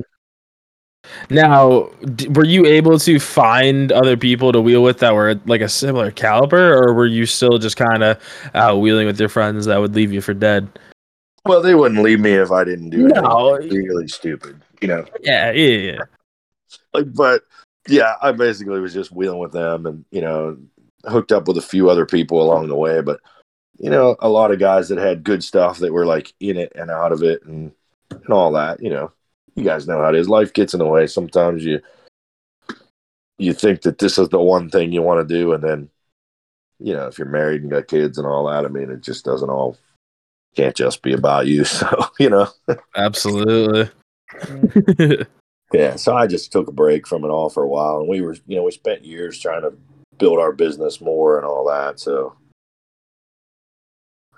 Speaker 2: Now, d- were you able to find other people to wheel with that were like a similar caliber, or were you still just kind of out wheeling with your friends that would leave you for dead?
Speaker 3: Well, they wouldn't leave me if I didn't do
Speaker 2: No.
Speaker 3: anything really stupid, you know.
Speaker 2: Yeah, yeah, yeah.
Speaker 3: Like, but yeah, I basically was just wheeling with them, and you know, hooked up with a few other people along the way. But you know, a lot of guys that had good stuff that were like in it and out of it, and and all that. You know, you guys know how it is. Life gets in the way. Sometimes you you think that this is the one thing you want to do, and then you know, if you're married and got kids and all that, I mean, it just doesn't all can't just be about you. *laughs* So you know.
Speaker 2: Absolutely.
Speaker 3: Yeah, so I just took a break from it all for a while, and we were, you know, we spent years trying to build our business more and all that. So,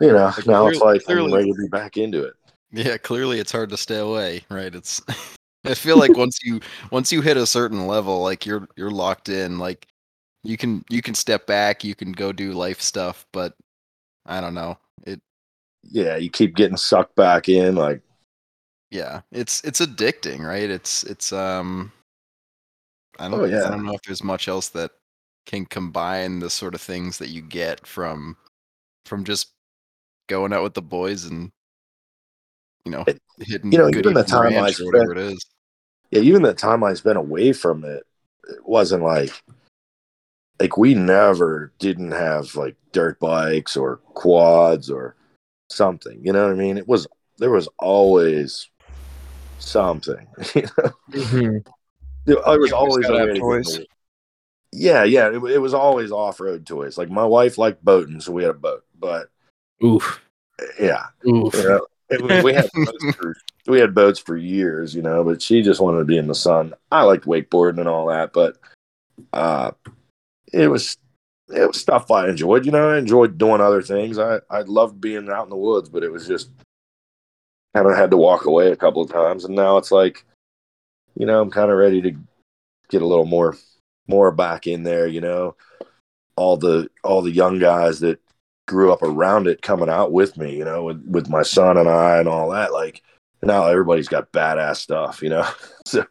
Speaker 3: you know,
Speaker 1: Like,
Speaker 3: now it's
Speaker 1: clearly-
Speaker 3: like I'm ready to be back into it.
Speaker 1: Yeah, clearly it's hard to stay away, right? It's *laughs* I feel like once you once you hit a certain level, like you're you're locked in. Like you can you can step back, you can go do life stuff, but I don't know. It
Speaker 3: Yeah, you keep getting sucked back in, like
Speaker 1: yeah, it's it's addicting, right? It's it's um I don't
Speaker 3: Oh, yeah.
Speaker 1: I don't know if there's much else that can combine the sort of things that you get from from just going out with the boys and you know
Speaker 3: It-
Speaker 1: hitting
Speaker 3: you know, even the time I
Speaker 1: Ranch or whatever it is.
Speaker 3: yeah, even the time I spent away from it, it wasn't like like we never didn't have like dirt bikes or quads or something. You know what I mean? It was there was always something. *laughs* You know?
Speaker 2: Mhm.
Speaker 3: There- I was
Speaker 4: You always
Speaker 3: always
Speaker 4: have
Speaker 3: way to get
Speaker 4: toys.
Speaker 3: Yeah, yeah, it, it was always off road toys. Like my wife liked boating, so we had a boat. But
Speaker 2: Oof.
Speaker 3: yeah,
Speaker 2: Oof.
Speaker 3: you know, it we had boats *laughs* for, we had boats for years, you know. But she just wanted to be in the sun. I liked wakeboarding and all that, but uh, it was it was stuff I enjoyed. You know, I enjoyed doing other things. I I loved being out in the woods, but it was just kind of had to walk away a couple of times, and now it's like, you know, I'm kind of ready to get a little more more back in there. You know, all the all the young guys that grew up around it coming out with me. You know, with with my son and I and all that. Like now everybody's got badass stuff. You know, *laughs* so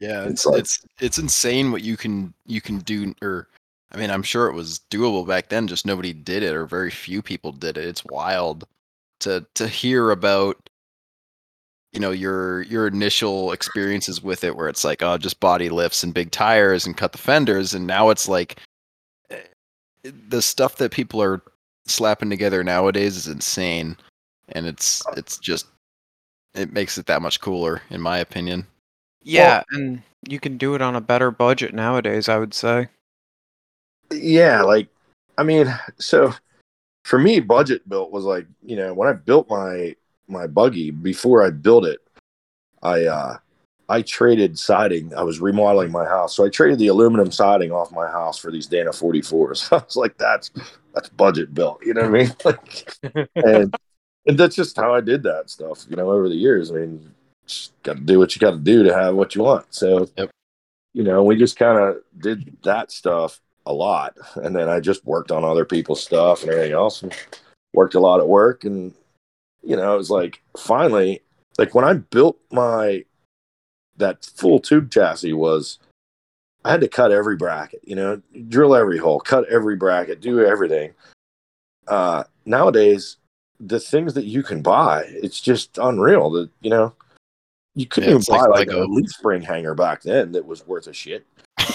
Speaker 1: Yeah,
Speaker 3: It's
Speaker 1: it's
Speaker 3: like-
Speaker 1: it's it's insane what you can you can do or I mean, I'm sure it was doable back then, just nobody did it or very few people did it. It's wild to to hear about you know your your initial experiences with it where it's like oh just body lifts and big tires and cut the fenders and now it's like eh, the stuff that people are slapping together nowadays is insane and it's it's just it makes it that much cooler in my opinion.
Speaker 4: Yeah, and you can do it on a better budget nowadays, I would say.
Speaker 3: yeah like i mean *laughs* so for me budget built was like you know when i built my my buggy before i built it i uh i traded siding. I was remodeling my house. So i traded the aluminum siding off my house for these dana 44s *laughs* i was like that's that's budget built you know what i mean? *laughs* Like and, and that's just how i did that stuff you know over the years. I mean just got to do what you got to do to have what you want. So
Speaker 1: Yep.
Speaker 3: you know we just kind of did that stuff a lot and then i just worked on other people's stuff and everything else and worked a lot at work and you know it was like finally like when i built my that full tube chassis was i had to cut every bracket you know drill every hole cut every bracket do everything uh nowadays the things that you can buy it's just unreal that you know you couldn't
Speaker 1: Yeah,
Speaker 3: even buy
Speaker 1: like
Speaker 3: like, a leaf spring hanger back then that was worth a shit *laughs*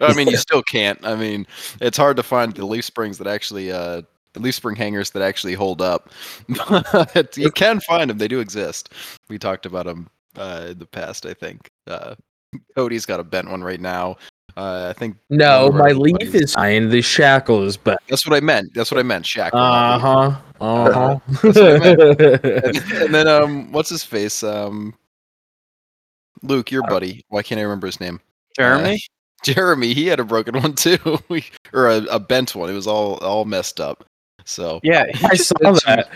Speaker 1: I mean, you still can't. I mean, it's hard to find the leaf springs that actually, uh, the leaf spring hangers that actually hold up. *laughs* But you can find them; they do exist. We talked about them uh, in the past. I think uh, Cody's got a bent one right now. Uh, I think
Speaker 2: No,
Speaker 1: one of our
Speaker 2: my leaf is fine. The shackle is back.
Speaker 1: That's what I meant. That's what I meant. Shaq.
Speaker 2: Uh huh. Uh
Speaker 1: That's what I
Speaker 2: huh. *laughs*
Speaker 1: and, and then um, what's his face? Um, Luke, your buddy. Why can't I remember his name?
Speaker 4: Jeremy? *laughs*
Speaker 1: Jeremy, he had a broken one too, *laughs* or a, a bent one. It was all all messed up. So
Speaker 4: yeah,
Speaker 2: I saw that.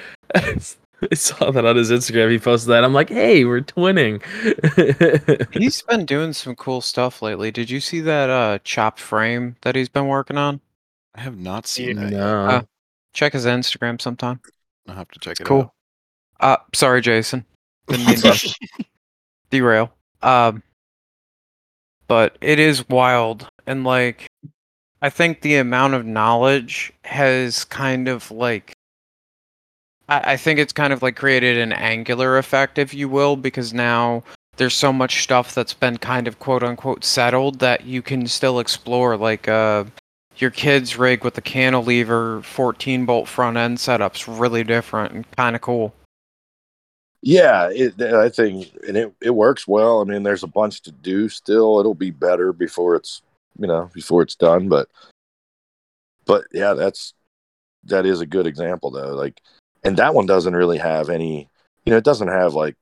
Speaker 2: I *laughs* saw that on his Instagram. He posted that. I'm like, hey, we're twinning. *laughs*
Speaker 4: He's been doing some cool stuff lately. Did you see that uh chopped frame that he's been working on?
Speaker 1: I have not seen that.
Speaker 2: No.
Speaker 4: Uh, Check his Instagram sometime.
Speaker 1: I'll have to check it out.
Speaker 4: Cool. Uh sorry, Jason. Didn't mean to *laughs* derail. Um but it is wild and like I think the amount of knowledge has kind of like I, I think it's kind of like created an angular effect, if you will, because now there's so much stuff that's been kind of quote unquote settled that you can still explore like uh your kid's rig with the cantilever 14 bolt front end setup's really different and kind of cool.
Speaker 3: Yeah, it, I think, and it, it works well. I mean, there's a bunch to do still. It'll be better before it's, you know, before it's done. But, but yeah, that's that is a good example though. Like, and that one doesn't really have any, you know, it doesn't have like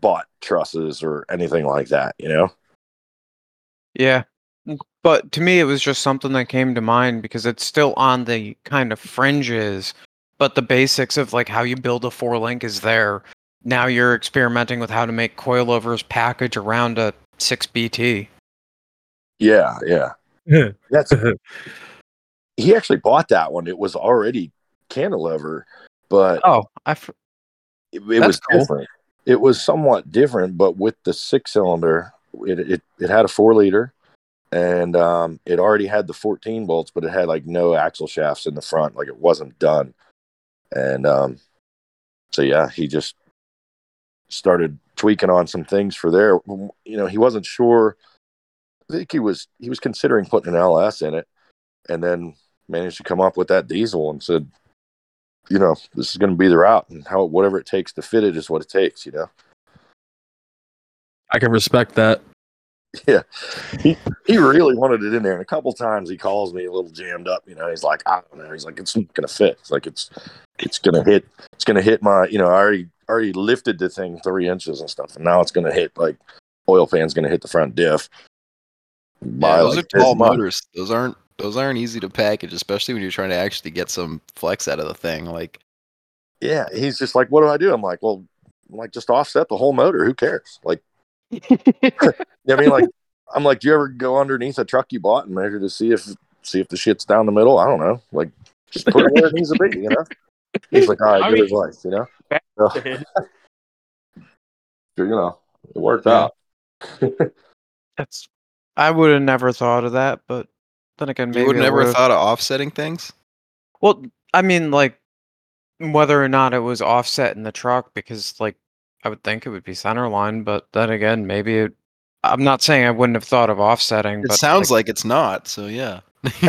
Speaker 3: bought trusses or anything like that. You know.
Speaker 4: Yeah. But to me, it was just something that came to mind because it's still on the kind of fringes, but the basics of like how you build a four link is there. Now you're experimenting with how to make coilovers package around a 6BT.
Speaker 3: Yeah, yeah. *laughs* That's he actually bought that one. It was already cantilever, but
Speaker 4: Oh, I f-
Speaker 3: it, it was
Speaker 4: cool.
Speaker 3: different. It was somewhat different, but with the six cylinder, it, it it had a four liter, and um, it already had the fourteen bolts, but it had like no axle shafts in the front, like it wasn't done. And um, so yeah, he just started tweaking on some things for there. You know, he wasn't sure. I think he was he was considering putting an LS in it, and then managed to come up with that diesel and said, you know, this is going to be the route, and how whatever it takes to fit it is what it takes. You know.
Speaker 2: I can respect that. *laughs*
Speaker 3: Yeah, he he really wanted it in there, and a couple times he calls me a little jammed up. You know, he's like, I don't know. He's like, it's not gonna fit. It's like it's it's gonna hit. It's gonna hit my. You know, I already already lifted the thing three inches and stuff, and now it's gonna hit like oil pan's gonna hit the front diff.
Speaker 1: Yeah, those
Speaker 3: like,
Speaker 1: are tall motors. Those aren't those aren't easy to package, especially when you're trying to actually get some flex out of the thing. Like,
Speaker 3: Yeah, he's just like, what do I do? I'm like, well, I'm like just offset the whole motor. Who cares? Like, *laughs* you know what I mean, like, I'm like, do you ever go underneath a truck you bought and measure to see if see if the shit's down the middle? I don't know. Like, just put it where it needs to be. You know. He's like, all right,
Speaker 5: I
Speaker 3: good
Speaker 5: mean-
Speaker 3: advice. You know. *laughs* So, you know, it worked out. *laughs*
Speaker 4: that's I would have never thought of that, but then again, maybe
Speaker 1: you would never
Speaker 4: would've.
Speaker 1: thought of offsetting things.
Speaker 4: Well, I mean, like whether or not it was offset in the truck, because like I would think it would be center line, but then again, maybe it. I'm not saying I wouldn't have thought of offsetting.
Speaker 1: It
Speaker 4: but
Speaker 1: sounds
Speaker 4: like,
Speaker 1: like it's not. So yeah. *laughs*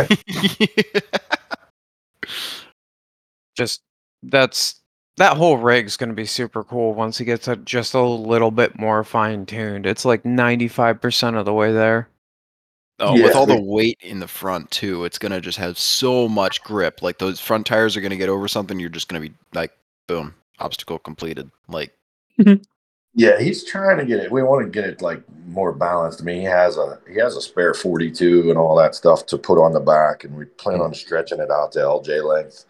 Speaker 4: just that's that whole rig's going to be super cool once he gets a, just a little bit more fine tuned. It's like 95% of the way there.
Speaker 1: Oh, with
Speaker 3: Yeah,
Speaker 1: all the weight in the front too, it's gonna just have so much grip. Like those front tires are gonna get over something, you're just gonna be like, boom, obstacle completed. Like,
Speaker 3: Yeah, he's trying to get it. We want to get it like more balanced. I mean, he has a he has a spare 42 and all that stuff to put on the back, and we plan on stretching it out to LJ length.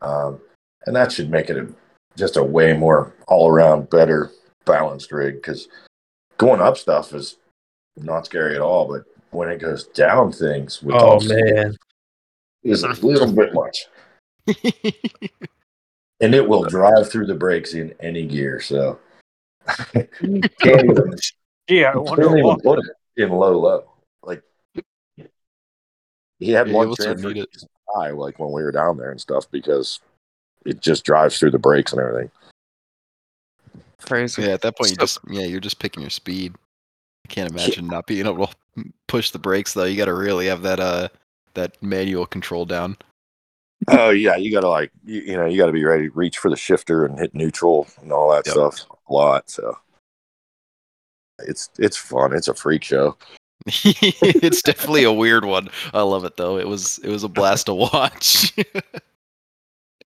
Speaker 3: Um, and that should make it a, just a way more all around better balanced rig. Because going up stuff is not scary at all, but when it goes down things with
Speaker 2: Oh
Speaker 3: all
Speaker 2: man.
Speaker 3: is a little bit much, *laughs* and it will drive through the brakes in any gear. So. *laughs* Can't even
Speaker 5: Yeah, I
Speaker 3: I
Speaker 5: wonder
Speaker 3: couldn't even put it in low low. Like he had
Speaker 1: Yeah,
Speaker 3: one transfer
Speaker 1: it.
Speaker 3: high, like when we were down there and stuff, because it just drives through the brakes and everything.
Speaker 4: Crazy.
Speaker 1: yeah, at that point, you
Speaker 4: So-
Speaker 1: just yeah, you're just picking your speed. I can't imagine not being able to push the brakes though. You got to really have that uh that manual control down.
Speaker 3: Oh yeah, you gotta like you, you know you gotta be ready to reach for the shifter and hit neutral and all that
Speaker 1: Yep.
Speaker 3: stuff a lot. So it's it's fun. It's a freak show. *laughs*
Speaker 1: it's definitely a weird one. I love it though. It was it was a blast to watch. *laughs*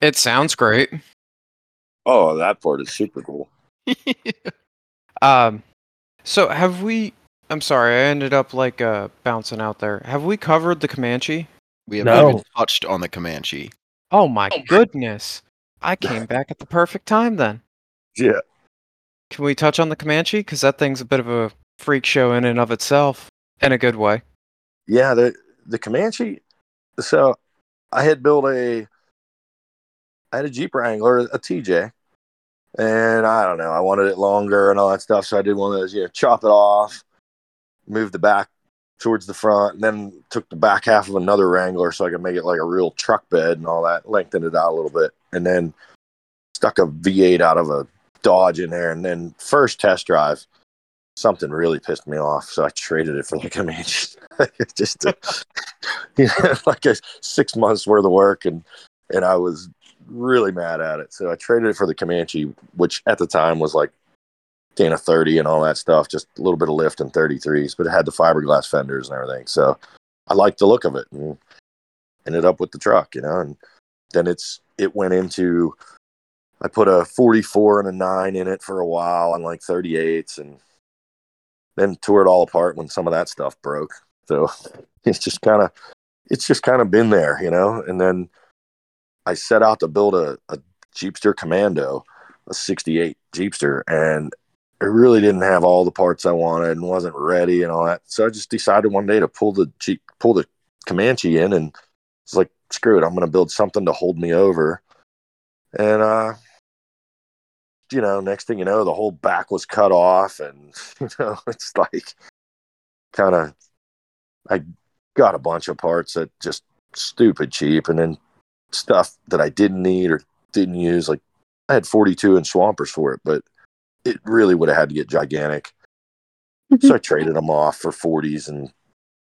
Speaker 4: It sounds great.
Speaker 3: Oh, that part is super cool. *laughs*
Speaker 4: Um, so have we? I'm sorry, I ended up like uh bouncing out there. Have we covered the Comanche?
Speaker 1: we have
Speaker 2: No.
Speaker 1: not even touched on the Comanche.
Speaker 4: Oh my goodness! I came back at the perfect time then. *laughs*
Speaker 3: Yeah.
Speaker 4: Can we touch on the Comanche? Because that thing's a bit of a freak show in and of itself, in a good way.
Speaker 3: Yeah, the the Comanche. So I had built a I had a Jeep Wrangler, a TJ, and I don't know, I wanted it longer and all that stuff. So I did one of those, you know, chop it off, move the back towards the front, and then took the back half of another Wrangler so I could make it like a real truck bed and all that, lengthened it out a little bit, and then stuck a V8 out of a Dodge in there. And then first test drive, something really pissed me off, so I traded it for like the Comanche. *laughs* Just uh, *laughs* you know, *laughs* like a six months worth of work, and and I was really mad at it. So I traded it for the Comanche, which at the time was like Dana 30 and all that stuff, just a little bit of lift and 33s, but it had the fiberglass fenders and everything. So I liked the look of it and ended up with the truck, you know, and then it's it went into I put a 44 and a 9 in it for a while on like 38s and then tore it all apart when some of that stuff broke. So *laughs* it's just kind of it's just kind of been there, you know. And then I set out to build a, a Jeepster Commando, a 68 Jeepster, and it really didn't have all the parts I wanted and wasn't ready and all that. So I just decided one day to pull the Jeep, pull the Comanche in, and it's like, screw it, I'm going to build something to hold me over. And, uh, you know, next thing you know, the whole back was cut off, and, *laughs* you know, it's like kind of, I got a bunch of parts that just stupid cheap, and then stuff that I didn't need or didn't use. Like I had 42 inch swampers for it, but it really would have had to get gigantic. Mm-hmm. so I traded them off for 40s and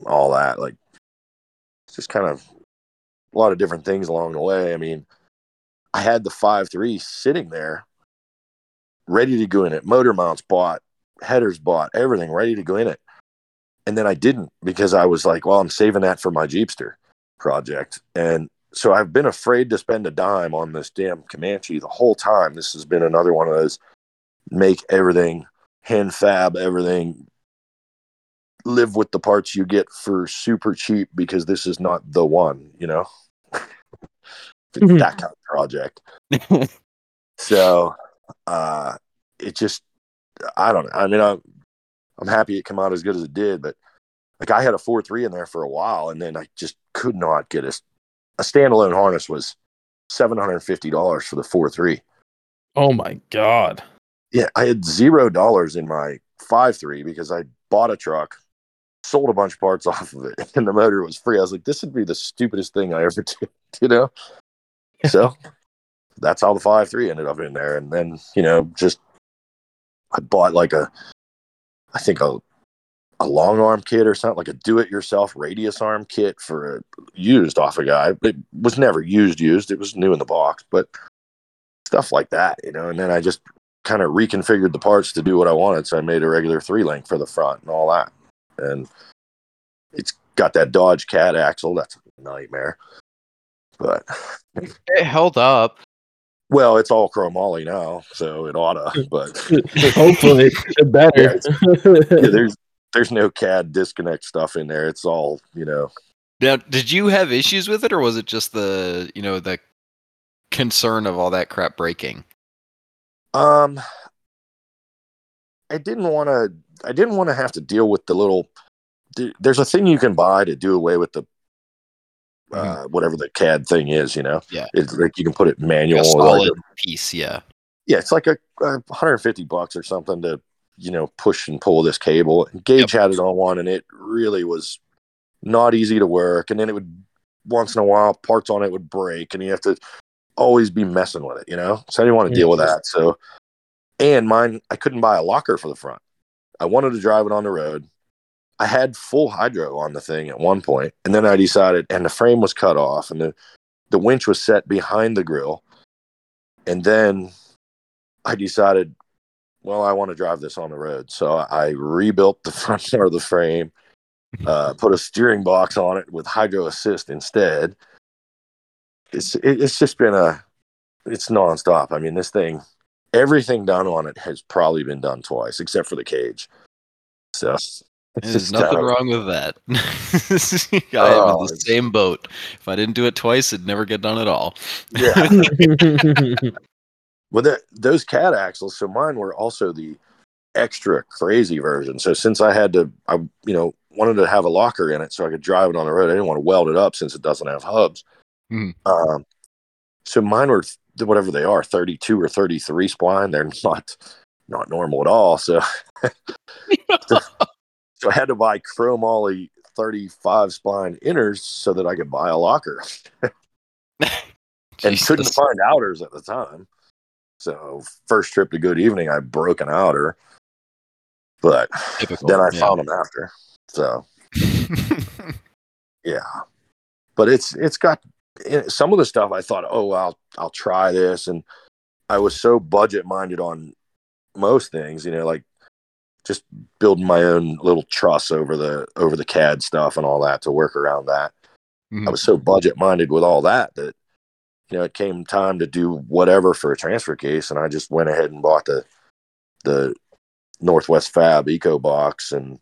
Speaker 3: all that. Like it's just kind of a lot of different things along the way. I mean, I had the five three sitting there, ready to go in it. Motor mounts bought, headers bought, everything ready to go in it. And then I didn't because I was like, well, I'm saving that for my Jeepster project. And so I've been afraid to spend a dime on this damn Comanche the whole time. This has been another one of those make everything, hand fab everything, live with the parts you get for super cheap because this is not the one, you know? *laughs* that kind of project. so uh it just I don't know. I mean I'm I'm happy it came out as good as it did, but like I had a four three in there for a while and then I just could not get a a standalone harness was seven hundred and fifty dollars for the four three.
Speaker 2: Oh my god.
Speaker 3: Yeah, I had zero dollars in my five three because I bought a truck, sold a bunch of parts *laughs* off of it, and the motor was free. I was like, this would be the stupidest thing I ever *laughs* did, you know? so that's how the five three ended up in there. And then, you know, just I bought like a I think a a long arm kit or something like a do it yourself radius arm kit for a used off a guy. It was never used used. It was new in the box, but stuff like that, you know. And then I just kind of reconfigured the parts to do what I wanted. So I made a regular three link for the front and all that. And it's got that Dodge CAD axle. That's a nightmare. But
Speaker 4: It held up.
Speaker 3: well, it's all chromoly now, so it oughta. *laughs* But
Speaker 2: Hopefully, better.
Speaker 3: yeah, there's there's no CAD disconnect stuff in there. It's all you know.
Speaker 1: Now, did you have issues with it, or was it just the you know the concern of all that crap breaking?
Speaker 3: Um, I didn't want to. I didn't want to have to deal with the little. There's a thing you can buy to do away with the. Uh, whatever the CAD thing is, you know,
Speaker 1: Yeah.
Speaker 3: it's like you can put it manual.
Speaker 1: a
Speaker 3: like
Speaker 1: solid piece, yeah.
Speaker 3: yeah, it's like a, a 150 bucks or something to you know push and pull this cable. And Gage had it on one, and it really was not easy to work. And then it would once in a while parts on it would break, and you have to always be messing with it, you know. So I didn't want to deal with that. So, and mine, I couldn't buy a locker for the front. I wanted to drive it on the road. I had full hydro on the thing at one point, and then I decided, and the frame was cut off, and the the winch was set behind the grill, and then I decided, well, I want to drive this on the road, so I rebuilt the *laughs* front part of the frame, uh, put a steering box on it with hydro assist instead. It's it, it's just been a it's nonstop. I mean, this thing, everything done on it has probably been done twice, except for the cage. So *laughs*
Speaker 1: There's nothing
Speaker 3: kinda-
Speaker 1: wrong with that. *laughs* I am
Speaker 3: Oh,
Speaker 1: in the
Speaker 3: it's-
Speaker 1: same boat. If I didn't do it twice, it'd never get done at all.
Speaker 3: Yeah. *laughs* Well, that, those CAD axles, so mine were also the extra crazy version. So since I had to, I you know wanted to have a locker in it so I could drive it on the road. I didn't want to weld it up since it doesn't have hubs.
Speaker 1: Mhm.
Speaker 3: Um, so mine were th- whatever they are, thirty-two or thirty-three spline. They're not not normal at all. So *laughs* so I had to buy chromoly thirty-five spline inners so that I could buy a locker, *laughs* and couldn't find outers at the time. So first trip to Good Evening, I broke an outer, but
Speaker 1: Typical,
Speaker 3: then I
Speaker 1: yeah.
Speaker 3: found them after. So *laughs* yeah, but it's it's got some of the stuff. I thought, oh, I'll I'll try this, and I was so budget minded on most things, you know, like just building my own little truss over the over the CAD stuff and all that to work around that. I
Speaker 1: Mhm.
Speaker 3: was so budget minded with all that that you know it came time to do whatever for a transfer case, and I just went ahead and bought the the Northwest Fab Eco Box and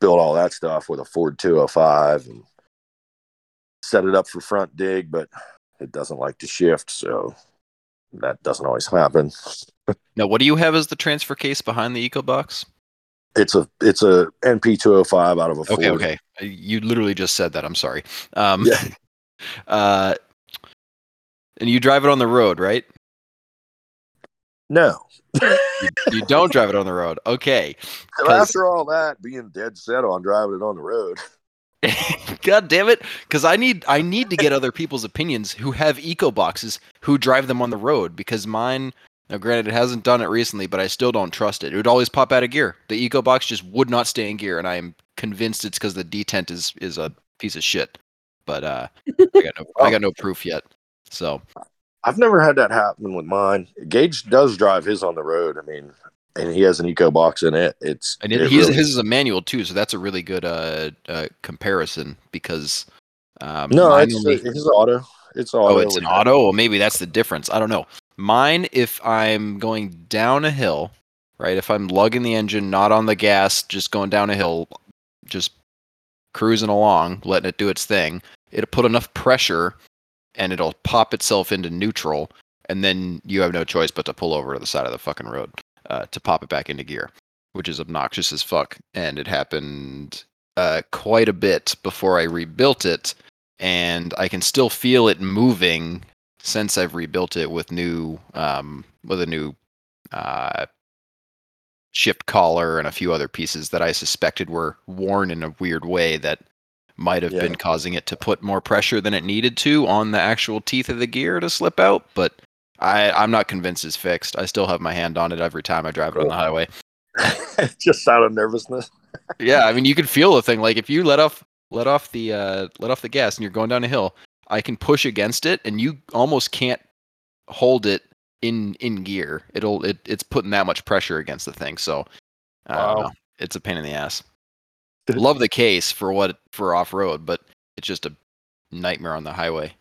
Speaker 3: built all that stuff with a Ford 205 and set it up for front dig, but it doesn't like to shift, so that doesn't always happen.
Speaker 1: now, what do you have as the transfer case behind the EcoBox?
Speaker 3: It's a it's a NP 205 out of a
Speaker 1: Okay,
Speaker 3: Ford.
Speaker 1: okay. You literally just said that. I'm sorry. Um,
Speaker 3: Yeah. *laughs*
Speaker 1: uh, and you drive it on the road, right?
Speaker 3: No.
Speaker 1: You, you don't drive it on the road. Okay. *laughs*
Speaker 3: So after all that, being dead set on driving it on the road. *laughs*
Speaker 1: God damn it! Because I need I need to get other people's opinions who have eco boxes who drive them on the road because mine. Now, granted, it hasn't done it recently, but I still don't trust it. It would always pop out of gear. The eco box just would not stay in gear, and I am convinced it's because the detent is is a piece of shit. But uh, I got no *laughs* I got no proof yet. So
Speaker 3: I've never had that happen with mine. Gage does drive his on the road. I mean, and he has an eco box in it. It's
Speaker 1: and it,
Speaker 3: it really-
Speaker 1: his is a manual too, so that's a really good uh, uh comparison because um,
Speaker 3: no, it's,
Speaker 1: only-
Speaker 3: it's auto. It's auto.
Speaker 1: Oh, it's an auto. Well, maybe that's the difference. I don't know. Mine, if I'm going down a hill, right? If I'm lugging the engine, not on the gas, just going down a hill, just cruising along, letting it do its thing, it'll put enough pressure and it'll pop itself into neutral, and then you have no choice but to pull over to the side of the fucking road uh, to pop it back into gear, which is obnoxious as fuck. And it happened uh, quite a bit before I rebuilt it and I can still feel it moving since I've rebuilt it with new um, with a new uh, shift collar and a few other pieces that I suspected were worn in a weird way that might have
Speaker 3: Yeah.
Speaker 1: been causing it to put more pressure than it needed to on the actual teeth of the gear to slip out. But I, I'm not convinced it's fixed. I still have my hand on it every time I drive it on the highway. *laughs*
Speaker 3: just out of nervousness. *laughs*
Speaker 1: yeah, I mean you can feel the thing. Like if you let off let off the uh let off the gas and you're going down a hill, I can push against it and you almost can't hold it in in gear. It'll it, it's putting that much pressure against the thing. So I don't
Speaker 5: Wow.
Speaker 1: know. It's a pain in the ass. Love the case for what for off road, but it's just a nightmare on the highway.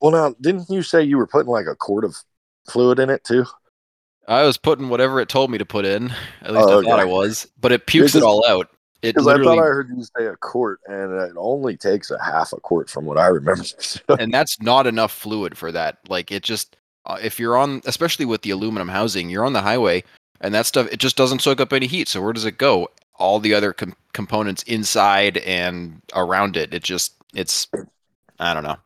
Speaker 3: Well, now, didn't you say you were putting like a quart of fluid in it too?
Speaker 1: I was putting whatever it told me to put in. At least
Speaker 3: Oh,
Speaker 1: I thought I was, but it pukes it
Speaker 3: Because-
Speaker 1: all out. It
Speaker 3: Because I thought I heard you say a quart, and it only takes a half a quart from what I remember. *laughs*
Speaker 1: And that's not enough fluid for that. Like it just, uh, if you're on, especially with the aluminum housing, you're on the highway, and that stuff it just doesn't soak up any heat. So where does it go? All the other com- components inside and around it, it just, it's, I don't know.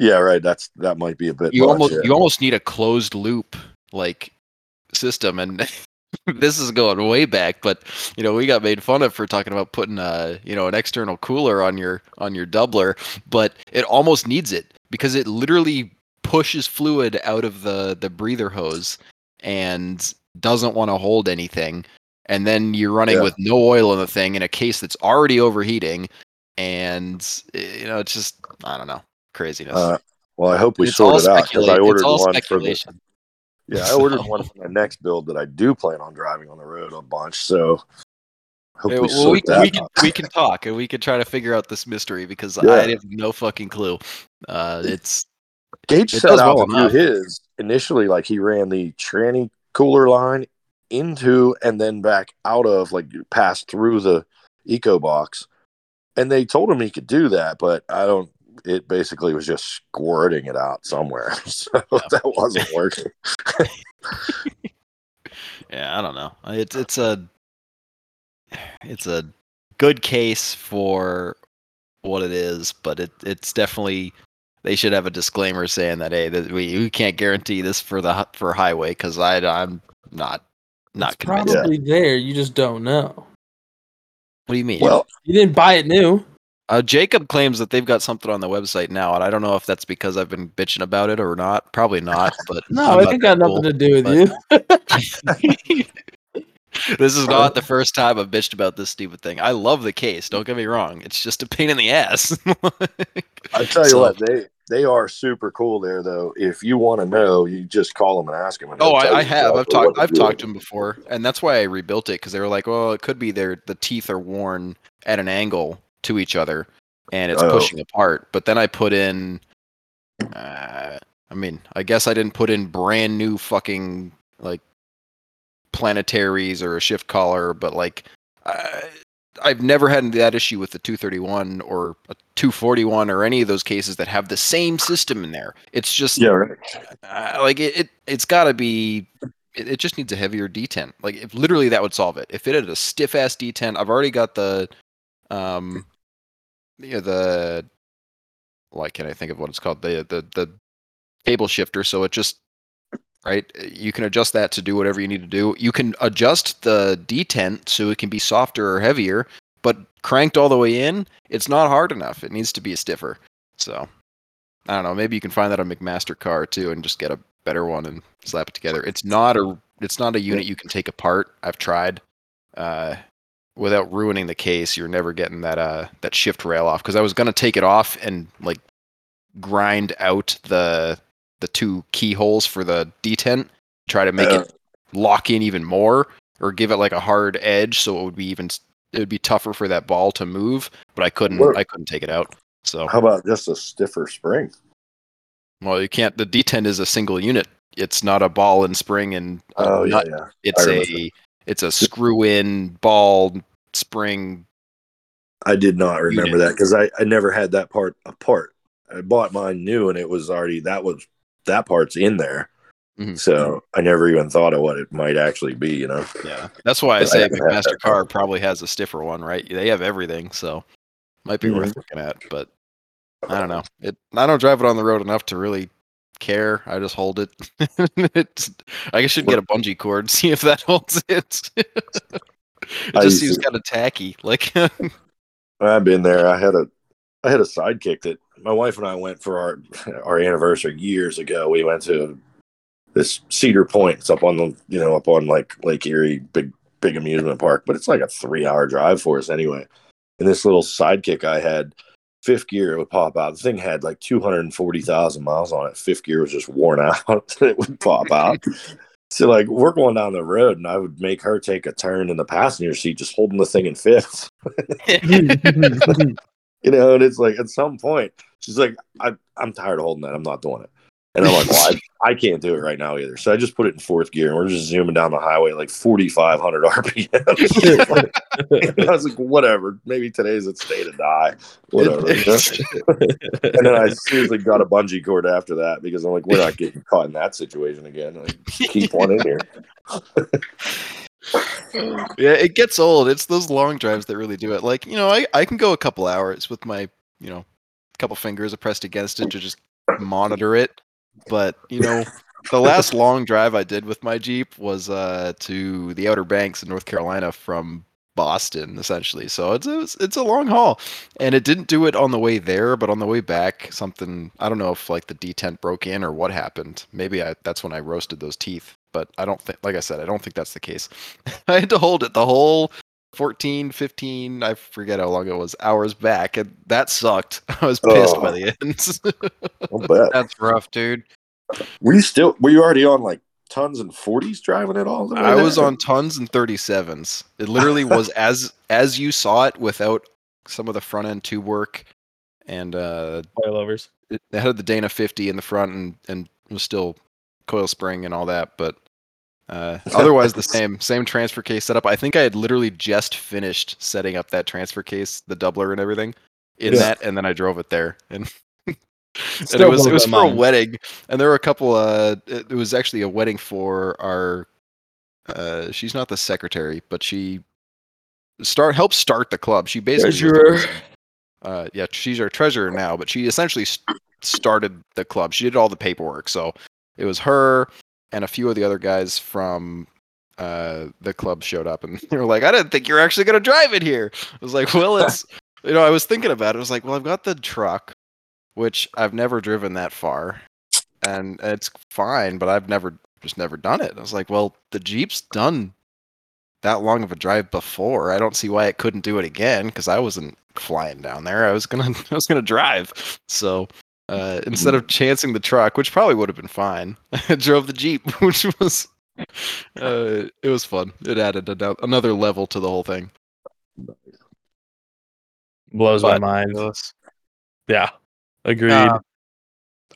Speaker 3: Yeah, right. That's that might be a bit.
Speaker 1: You
Speaker 3: much,
Speaker 1: almost,
Speaker 3: yeah.
Speaker 1: you almost need a closed loop like system, and *laughs* this is going way back. But you know, we got made fun of for talking about putting a, you know, an external cooler on your on your doubler, but it almost needs it because it literally pushes fluid out of the the breather hose and doesn't want to hold anything and then you're running
Speaker 3: Yeah.
Speaker 1: with no oil in the thing in a case that's already overheating and eh, you know it's just i don't know craziness
Speaker 3: Uh, well, I hope we
Speaker 1: It's
Speaker 3: sort it out because I ordered
Speaker 1: it's all
Speaker 3: one for the, *laughs* yeah, I ordered
Speaker 1: So-
Speaker 3: one *laughs* for my next build that I do plan on driving on the road a bunch. So hope
Speaker 1: Yeah,
Speaker 3: we
Speaker 1: well,
Speaker 3: sort
Speaker 1: we,
Speaker 3: that
Speaker 1: we can we can talk and we can try to figure out this mystery because
Speaker 3: Yeah.
Speaker 1: I have no fucking clue. Uh, it's
Speaker 3: Gage
Speaker 1: it
Speaker 3: set out
Speaker 1: well
Speaker 3: to do his initially like he ran the tranny cooler line into and then back out of like passed through the EcoBox, and they told him he could do that, but I don't. It basically was just squirting it out somewhere, *laughs* so *laughs* that wasn't working. *laughs*
Speaker 1: Yeah, I don't know. It's it's a it's a good case for what it is, but it it's definitely they should have a disclaimer saying that hey, that we, we can't guarantee this for the for highway because I I'm not not
Speaker 2: It's
Speaker 1: convinced.
Speaker 2: probably there. You just don't know.
Speaker 1: What do you mean?
Speaker 3: Well,
Speaker 2: You didn't buy it new.
Speaker 1: Uh, Jacob claims that they've got something on the website now, and I don't know if that's because I've been bitching about it or not. Probably not, *laughs* but
Speaker 2: No,
Speaker 1: I'm
Speaker 2: it
Speaker 1: not
Speaker 2: ain't got nothing to do with
Speaker 1: but-
Speaker 2: you. *laughs* *laughs*
Speaker 1: this is not the first time I've bitched about this stupid thing. I love the case. Don't get me wrong. It's just a pain in the ass.
Speaker 3: I tell you
Speaker 1: So-
Speaker 3: what, they they are super cool there though. If you want to know, you just call them and ask them. and
Speaker 1: Oh, I, I have. I've talked.
Speaker 3: to
Speaker 1: I've talked to him before, and that's why I rebuilt it because they were like, "Well, it could be their the teeth are worn at an angle to each other, and it's
Speaker 3: Oh.
Speaker 1: pushing apart." But then I put in. Uh, I mean, I guess I didn't put in brand new fucking like planetaries or a shift collar, but like I, I've never had that issue with the 231 or a 241 or any of those cases that have the same system in there. It's just
Speaker 3: Yeah, right.
Speaker 1: uh, like it, it it's got to be it, just needs a heavier detent like if literally that would solve it if it had a stiff ass detent i've already got the um you know the like can i think of what it's called the the the cable shifter so it just right you can adjust that to do whatever you need to do you can adjust the detent so it can be softer or heavier but cranked all the way in it's not hard enough it needs to be stiffer so I don't know. Maybe you can find that on McMaster-Carr too, and just get a better one and slap it together. It's not a it's not a unit you can take apart. I've tried. Uh, without ruining the case, you're never getting that uh that shift rail off because I was gonna take it off and like grind out the the two keyholes for the detent, try to make
Speaker 3: Uh,
Speaker 1: it lock in even more, or give it like a hard edge so it would be even it would be tougher for that ball to move. But I couldn't
Speaker 3: What-
Speaker 1: I couldn't take it out. So
Speaker 3: How about just a stiffer spring?
Speaker 1: well, you can't. The detent is a single unit. It's not a ball and spring and
Speaker 3: Oh yeah.
Speaker 1: It's a it's a screw in ball spring.
Speaker 3: I did not remember
Speaker 1: Unit.
Speaker 3: that because I, I never had that part apart. I bought mine new and it was already that was that part's in there.
Speaker 1: Mhm.
Speaker 3: So I never even thought of what it might actually be, you know.
Speaker 1: Yeah, that's why I say
Speaker 3: McMaster-Carr
Speaker 1: probably has a stiffer one, right? They have everything, so might be worth
Speaker 3: Mhm.
Speaker 1: looking at. But I don't know. It I don't drive it on the road enough to really care. I just hold it. *laughs* it's, I guess should get a bungee cord *laughs* see if that holds it. *laughs* it
Speaker 3: I
Speaker 1: just seems kind of tacky. Like *laughs*
Speaker 3: I've been there. I had a I had a sidekick that my wife and I went for our our anniversary years ago. We went to this Cedar Point. It's up on the you know up on like Lake Erie, big big amusement park, but it's like a three hour drive for us anyway. And this little sidekick I had, fifth gear would pop out. The thing had like two hundred and forty thousand miles on it. Fifth gear was just worn *laughs* out. it would pop out. *laughs* So like we're going down the road, and I would make her take a turn in the passenger seat, just holding the thing in fifth. *laughs* *laughs* you know, and it's like at some point she's like, I, I'm tired of holding that. I'm not doing it. And I'm like, well, I, *laughs* I can't do it right now either. So I just put it in fourth gear and we're just zooming down the highway like 4,500 *laughs* RPM. *laughs* I was like, whatever. Maybe today's its day to die. Whatever. and then I seriously got a bungee cord after that because I'm like, we're not getting caught in that situation again. Like, keep one in here.
Speaker 1: yeah, it gets old. It's those long drives that really do it. Like, you know, I, I can go a couple hours with my, you know, couple fingers pressed against it to just monitor it. But, you know, the last long drive I did with my Jeep was uh, to the Outer Banks in North Carolina from Boston, essentially. So it's a, it's a long haul. And it didn't do it on the way there, but on the way back, something, I don't know if like the detent broke in or what happened. Maybe I, that's when I roasted those teeth. But I don't think, like I said, I don't think that's the case. *laughs* I had to hold it the whole 14, 15, I forget how long it was, hours back. And that sucked. *laughs* I was pissed by
Speaker 3: Oh.
Speaker 1: the end.
Speaker 3: I'll bet. *laughs*
Speaker 4: That's rough, dude.
Speaker 3: Were you still, were you already on like tons and 40s driving it all the way
Speaker 1: I was
Speaker 3: there?
Speaker 1: on tons and 37s. It literally was *laughs* as as you saw it without some of the front end tube work and uh
Speaker 2: Coilovers.
Speaker 1: it it had the Dana 50 in the front and and was still coil spring and all that, but Uh, otherwise, the same same transfer case setup. I think I had literally just finished setting up that transfer case, the doubler and everything, in
Speaker 3: Yeah.
Speaker 1: that, and then I drove it there, and, *laughs* and it was it was for a wedding, and there were a couple. Uh, it, it was actually a wedding for our. Uh, she's not the secretary, but she start helped start the club. She basically
Speaker 2: Treasurer.
Speaker 1: uh, yeah, she's our treasurer now, but she essentially st- started the club. She did all the paperwork, so it was her and a few of the other guys from uh, the club showed up, and *laughs* they were like, "I didn't think you were actually going to drive it here." I was like, "Well, it's *laughs* you know," I was thinking about it. I was like, "Well, I've got the truck, which I've never driven that far, and it's fine, but I've never just never done it." I was like, "Well, the Jeep's done." That long of a drive before, I don't see why it couldn't do it again because I wasn't flying down there. I was gonna, *laughs* I was gonna drive. So uh, instead of chancing the truck, which probably would have been fine, I *laughs* drove the Jeep, *laughs* which was uh, it was fun. It added ano- another level to the whole thing.
Speaker 2: Blows
Speaker 1: But-
Speaker 2: my mind. Yeah. Agreed.
Speaker 4: Uh,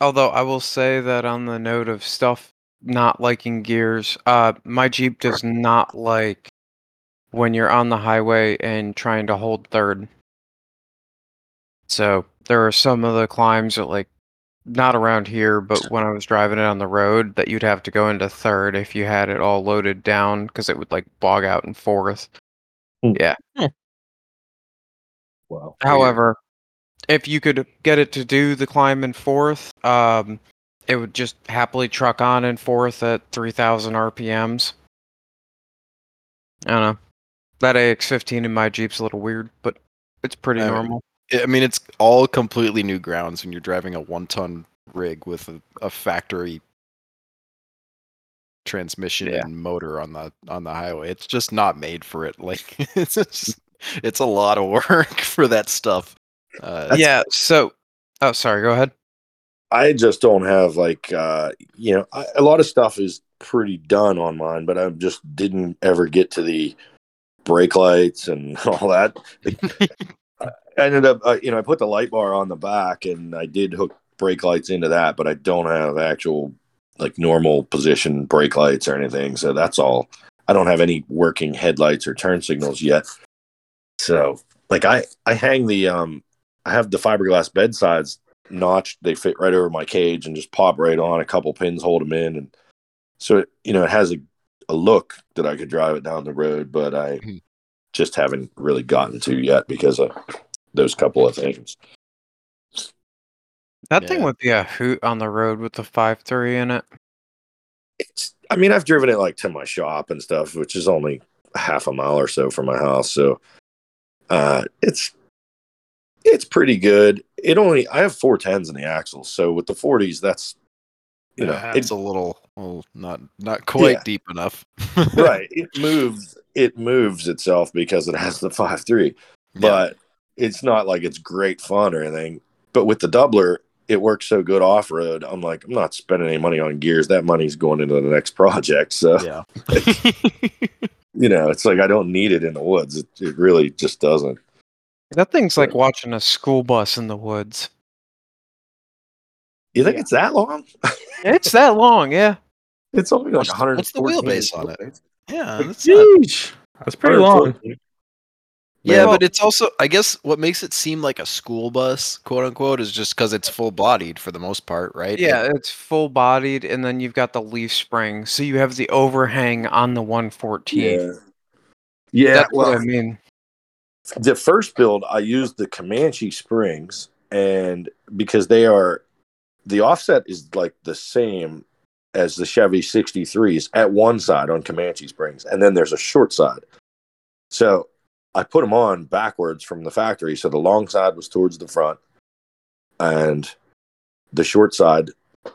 Speaker 4: although I will say that on the note of stuff not liking gears, uh, my Jeep does not like when you're on the highway and trying to hold third. So there are some of the climbs that like not around here, but when I was driving it on the road, that you'd have to go into third if you had it all loaded down because it would like bog out in fourth. Yeah.
Speaker 3: Wow.
Speaker 4: However, if you could get it to do the climb in fourth, um, it would just happily truck on in fourth at 3,000 RPMs. I don't know. That AX15 in my Jeep's a little weird, but it's pretty
Speaker 1: Uh,
Speaker 4: normal.
Speaker 1: I mean, it's all completely new grounds when you're driving a one-ton rig with a, a factory transmission
Speaker 4: Yeah.
Speaker 1: and motor on the on the highway. It's just not made for it. *laughs* Like it's just, it's a lot of work *laughs* for that stuff. Uh,
Speaker 4: yeah, so. Oh, sorry, go ahead.
Speaker 3: I just don't have like uh you know I, a lot of stuff is pretty done on mine, but I just didn't ever get to the brake lights and *laughs* all that. I ended up uh, you know I put the light bar on the back and I did hook brake lights into that, but I don't have actual like normal position brake lights or anything. So that's all. I don't have any working headlights or turn signals yet. So like I I hang the um I have the fiberglass bedsides notched. They fit right over my cage and just pop right on. A couple pins hold them in, and so it, you know it has a, a look that I could drive it down the road, but I
Speaker 1: Mhm.
Speaker 3: just haven't really gotten to yet because of those couple of things.
Speaker 4: That thing would be a hoot on the road with the five three in it.
Speaker 3: It's, I mean, I've driven it like to my shop and stuff, which is only half a mile or so from my house, so uh, it's it's pretty good. It only I have four tens in the axles, so with the forties, that's you know
Speaker 1: uh, it's a little, well, not not quite
Speaker 3: Yeah.
Speaker 1: deep enough.
Speaker 3: right. *laughs* It moves. It moves itself because it has the five three,
Speaker 1: Yeah.
Speaker 3: but it's not like it's great fun or anything. But with the doubler, it works so good off road. I'm like, I'm not spending any money on gears. That money's going into the next *laughs* project. So
Speaker 1: yeah. *laughs*
Speaker 3: you know, it's like I don't need it in the woods. It, it really just doesn't.
Speaker 4: That thing's like watching a school bus in the woods.
Speaker 3: You think it's that long? *laughs*
Speaker 4: It's that long, yeah.
Speaker 3: It's only like
Speaker 1: What's
Speaker 3: 100.
Speaker 1: what's the wheelbase on it? yeah, that's not-
Speaker 2: Jeez. That's pretty long.
Speaker 1: Yeah,
Speaker 4: Well-
Speaker 1: but it's also I guess what makes it seem like a school bus, quote unquote, is just because it's full bodied for the most part, right?
Speaker 4: Yeah, it's full bodied, and then you've got the leaf spring, so you have the overhang on the 114.
Speaker 3: Yeah. Yeah.
Speaker 4: That's
Speaker 3: well,
Speaker 4: what I mean.
Speaker 3: the first build I used the Comanche springs and because they are the offset is like the same as the Chevy 63s at one side on Comanche springs and then there's a short side. So I put them on backwards from the factory so the long side was towards the front and the short side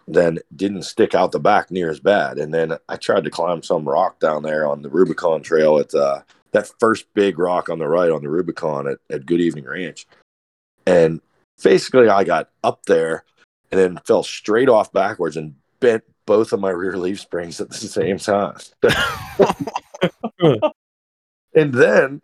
Speaker 3: then didn't stick out the back near as bad and then I tried to climb some rock down there on the Rubicon trail at uh that first big rock on the right on the Rubicon at, at Good Evening Ranch. And basically, I got up there and then fell straight off backwards and bent both of my rear leaf springs at the same time. *laughs* *laughs* and then,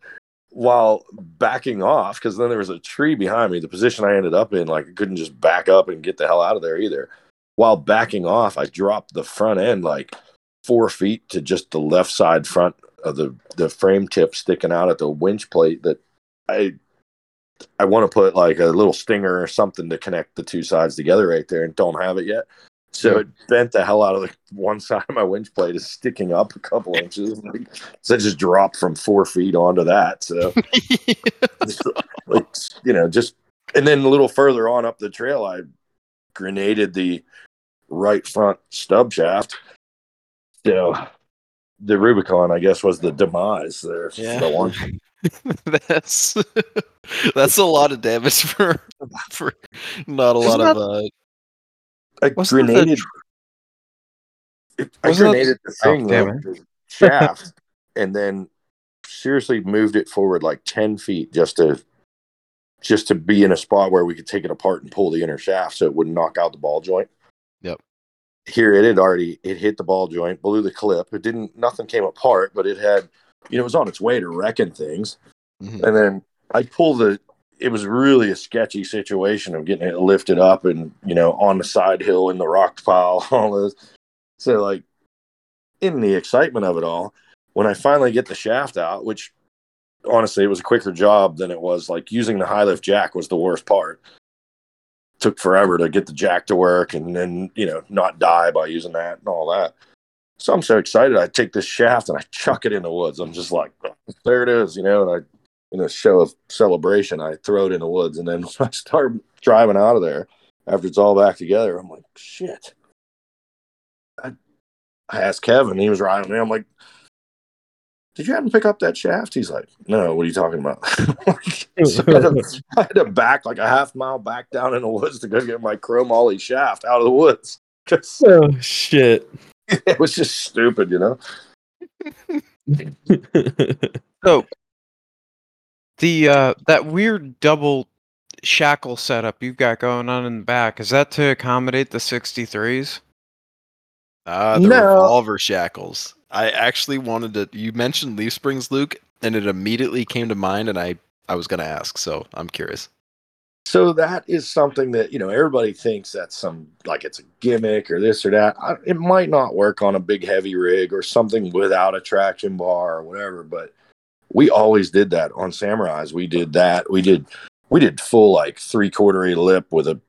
Speaker 3: while backing off, because then there was a tree behind me, the position I ended up in, like I couldn't just back up and get the hell out of there either. While backing off, I dropped the front end like four feet to just the left side front of the the frame tip sticking out at the winch plate that I I want to put like a little stinger or something to connect the two sides together right there and don't have it yet. So it bent the hell out of the one *laughs* side of my winch plate is sticking up a couple inches. Like, so it just dropped from four feet onto that. So *laughs* like, you know, just and then a little further on up the trail, I grenaded the right front stub shaft. So the Rubicon, I guess, was the demise there.
Speaker 1: Yeah.
Speaker 3: The one. *laughs*
Speaker 1: that's that's a lot of damage for for not a lot
Speaker 4: Isn't
Speaker 1: of uh
Speaker 3: I
Speaker 4: Wasn't
Speaker 3: grenaded. it- I
Speaker 4: wasn't
Speaker 3: grenaded the
Speaker 4: Oh,
Speaker 3: thing, like, the shaft, and then seriously moved it forward like ten feet just to just to be in a spot where we could take it apart and pull the inner shaft so it wouldn't knock out the ball joint.
Speaker 1: Yep.
Speaker 3: Here it had already it hit the ball joint, blew the clip. It didn't nothing came apart, but it had you know, it was on its way to wrecking things.
Speaker 1: mhm.
Speaker 3: And then I pulled the. It was really a sketchy situation of getting it lifted up and you know on the side hill in the rock pile, *laughs* all this. So like, in the excitement of it all, when I finally get the shaft out, which honestly it was a quicker job than it was like using the high lift jack was the worst part. Took forever to get the jack to work and then you know not die by using that and all that. So I'm so excited. I take this shaft and I chuck it in the woods. I'm just like, there it is, you know. And I in a show of celebration, I throw it in the woods, and then *laughs* when I start driving out of there after it's all back together. I'm like, shit. I, I asked Kevin, he was riding me. I'm like, did you happen to pick up that shaft? He's like, no, what are you talking about? *laughs* *laughs* so I, had to, I had to back like a half mile back down in the woods to go get my chromoly shaft out of the woods. 'Cause
Speaker 2: oh shit.
Speaker 3: it was just stupid, you know?
Speaker 4: So the uh that weird double shackle setup you've got going on in the back, is that to accommodate the 63s?
Speaker 1: Ah, the
Speaker 3: No.
Speaker 1: revolver shackles. I actually wanted to. You mentioned leaf springs, Luke, and it immediately came to mind, and I I was gonna ask, so I'm curious.
Speaker 3: So that is something that you know everybody thinks that's some like it's a gimmick or this or that. I, it might not work on a big heavy rig or something without a traction bar or whatever. But we always did that on Samurais. We did that. We did we did full like three quarter elliptic with a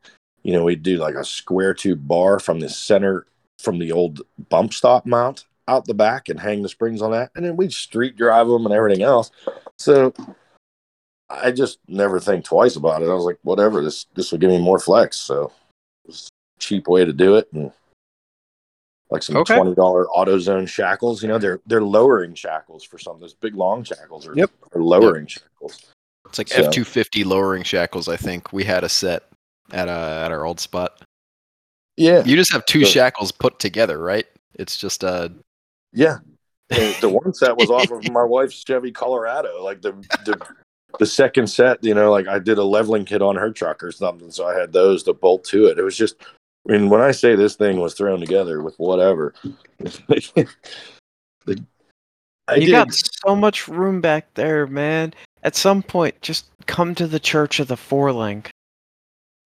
Speaker 3: you know we'd do like a square tube bar from the center from the old bump stop mount out the back and hang the springs on that, and then we'd street drive them and everything else. So I just never think twice about it. I was like, whatever, this this will give me more flex. So it was a cheap way to do it and like some
Speaker 4: Okay.
Speaker 3: twenty dollar AutoZone shackles. You know, they're they're lowering shackles for some. Those big long shackles are,
Speaker 4: Yep.
Speaker 3: are lowering shackles.
Speaker 1: It's like F two fifty lowering shackles. I think we had a set at uh at our old spot.
Speaker 3: Yeah,
Speaker 1: You just have two
Speaker 3: So-
Speaker 1: shackles put together, right? It's just uh
Speaker 3: yeah. And the one set was off of *laughs* my wife's Chevy Colorado. Like the the the second set, you know, like I did a leveling kit on her truck or something, so I had those to bolt to it. It was just, I mean, when I say this thing was thrown together with whatever, *laughs* the, I
Speaker 4: you
Speaker 3: did.
Speaker 4: got so much room back there, man. At some point, just come to the Church of the Four Link.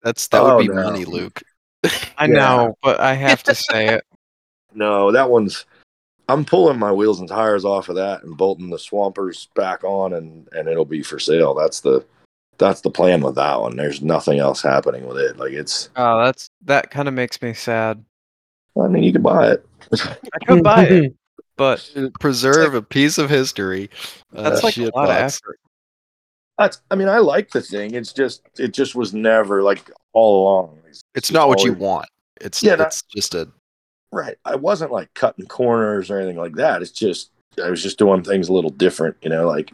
Speaker 1: that's that
Speaker 3: Oh,
Speaker 1: would be
Speaker 3: no.
Speaker 1: money, Luke. *laughs*
Speaker 4: I
Speaker 3: Yeah.
Speaker 4: know, but I have to say it. *laughs*
Speaker 3: No, that one's. I'm pulling my wheels and tires off of that and bolting the swampers back on, and and it'll be for sale. That's the that's the plan with that one. There's nothing else happening with it. Like it's.
Speaker 4: Oh, that's that kind of makes me sad.
Speaker 3: I mean, you can buy it.
Speaker 4: I could buy it, *laughs* but *laughs*
Speaker 1: Preserve a piece of history.
Speaker 4: that's
Speaker 1: Uh,
Speaker 4: like a
Speaker 1: shit
Speaker 4: lot of effort.
Speaker 3: That's. I mean, I like the thing. It's just. It just was never like all along.
Speaker 1: It's
Speaker 3: just
Speaker 1: not what you want. It's
Speaker 3: Yeah, no-
Speaker 1: it's just a
Speaker 3: Right. I wasn't like cutting corners or anything like that. It's just I was just doing things a little different, you know, like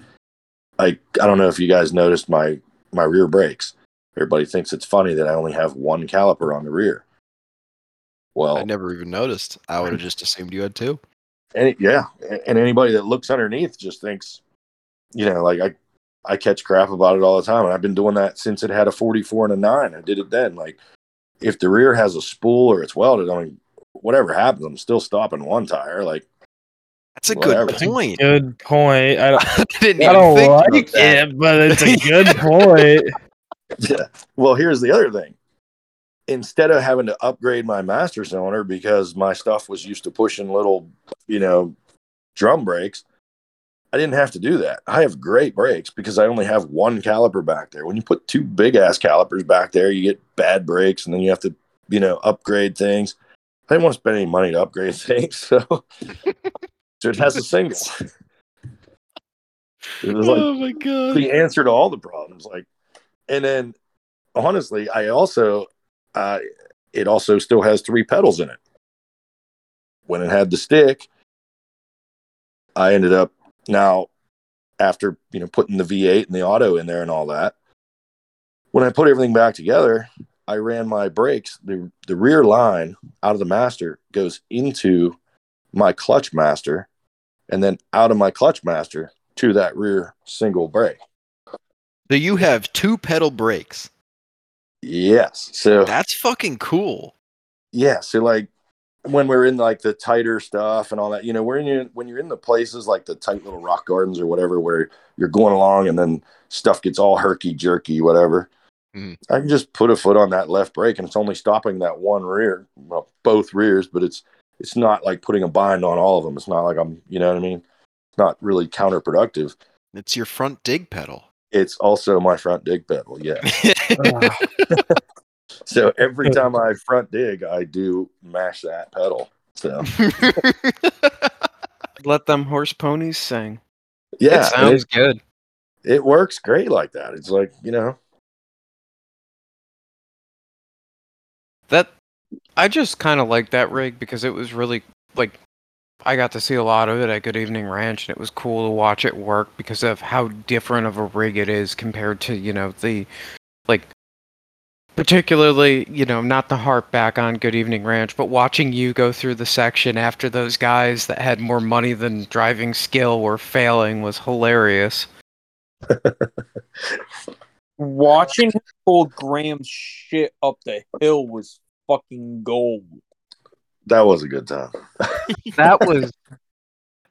Speaker 3: I I don't know if you guys noticed my my rear brakes. Everybody thinks it's funny that I only have one caliper on the rear. Well,
Speaker 1: I never even noticed. I would have just assumed you had two.
Speaker 3: any, yeah, and anybody that looks underneath just thinks, you know, like I I catch crap about it all the time, and I've been doing that since it had a 44 and a nine. I did it then. Like if the rear has a spool or it's welded, I mean, whatever happens, I'm still stopping one tire. Like
Speaker 1: That's a
Speaker 3: Whatever.
Speaker 1: good point.
Speaker 2: Good point. I don't, *laughs*
Speaker 1: I didn't
Speaker 2: I
Speaker 1: even
Speaker 2: don't
Speaker 1: think
Speaker 2: like
Speaker 1: that.
Speaker 2: it, but it's a *laughs* good point.
Speaker 3: Yeah. Well, here's the other thing. instead of having to upgrade my master cylinder because my stuff was used to pushing little, you know, drum brakes, I didn't have to do that. I have great brakes because I only have one caliper back there. When you put two big ass calipers back there, you get bad brakes and then you have to, you know, upgrade things. I didn't want to spend any money to upgrade *laughs* things, so so it has a single. *laughs* It was like
Speaker 1: oh my god.
Speaker 3: the answer to all the problems. Like, and then honestly, I also, uh, it also still has three pedals in it. When it had the stick, I ended up now after you know putting the V8 and the auto in there and all that. When I put everything back together, I ran my brakes. the The rear line out of the master goes into my clutch master, and then out of my clutch master to that rear single brake.
Speaker 1: So you have two pedal brakes.
Speaker 3: Yes. So
Speaker 1: That's fucking cool.
Speaker 3: yeah. So like when we're in like the tighter stuff and all that, you know, when you when you're in the places like the tight little rock gardens or whatever, where you're going along and then stuff gets all herky jerky, whatever.
Speaker 1: Mhm.
Speaker 3: I can just put a foot on that left brake and it's only stopping that one rear, well, both rears, but it's it's not like putting a bind on all of them. It's not like I'm, you know what I mean? It's not really counterproductive.
Speaker 1: It's your front dig pedal.
Speaker 3: It's also my front dig pedal, yeah. *laughs* So every time I front dig, I do mash that pedal. So *laughs*
Speaker 4: Let them horse ponies sing.
Speaker 3: yeah,
Speaker 4: it sounds
Speaker 3: it,
Speaker 4: good.
Speaker 3: it works great like that. It's like you know,
Speaker 4: That I just kind of like that rig because it was really like I got to see a lot of it at Good Evening Ranch, and it was cool to watch it work because of how different of a rig it is compared to you know the like particularly you know not the harp back on Good Evening Ranch, but watching you go through the section after those guys that had more money than driving skill were failing was hilarious. *laughs*
Speaker 5: Watching him pull Graham's shit up the hill was fucking gold.
Speaker 3: that was a good time. *laughs*
Speaker 4: That was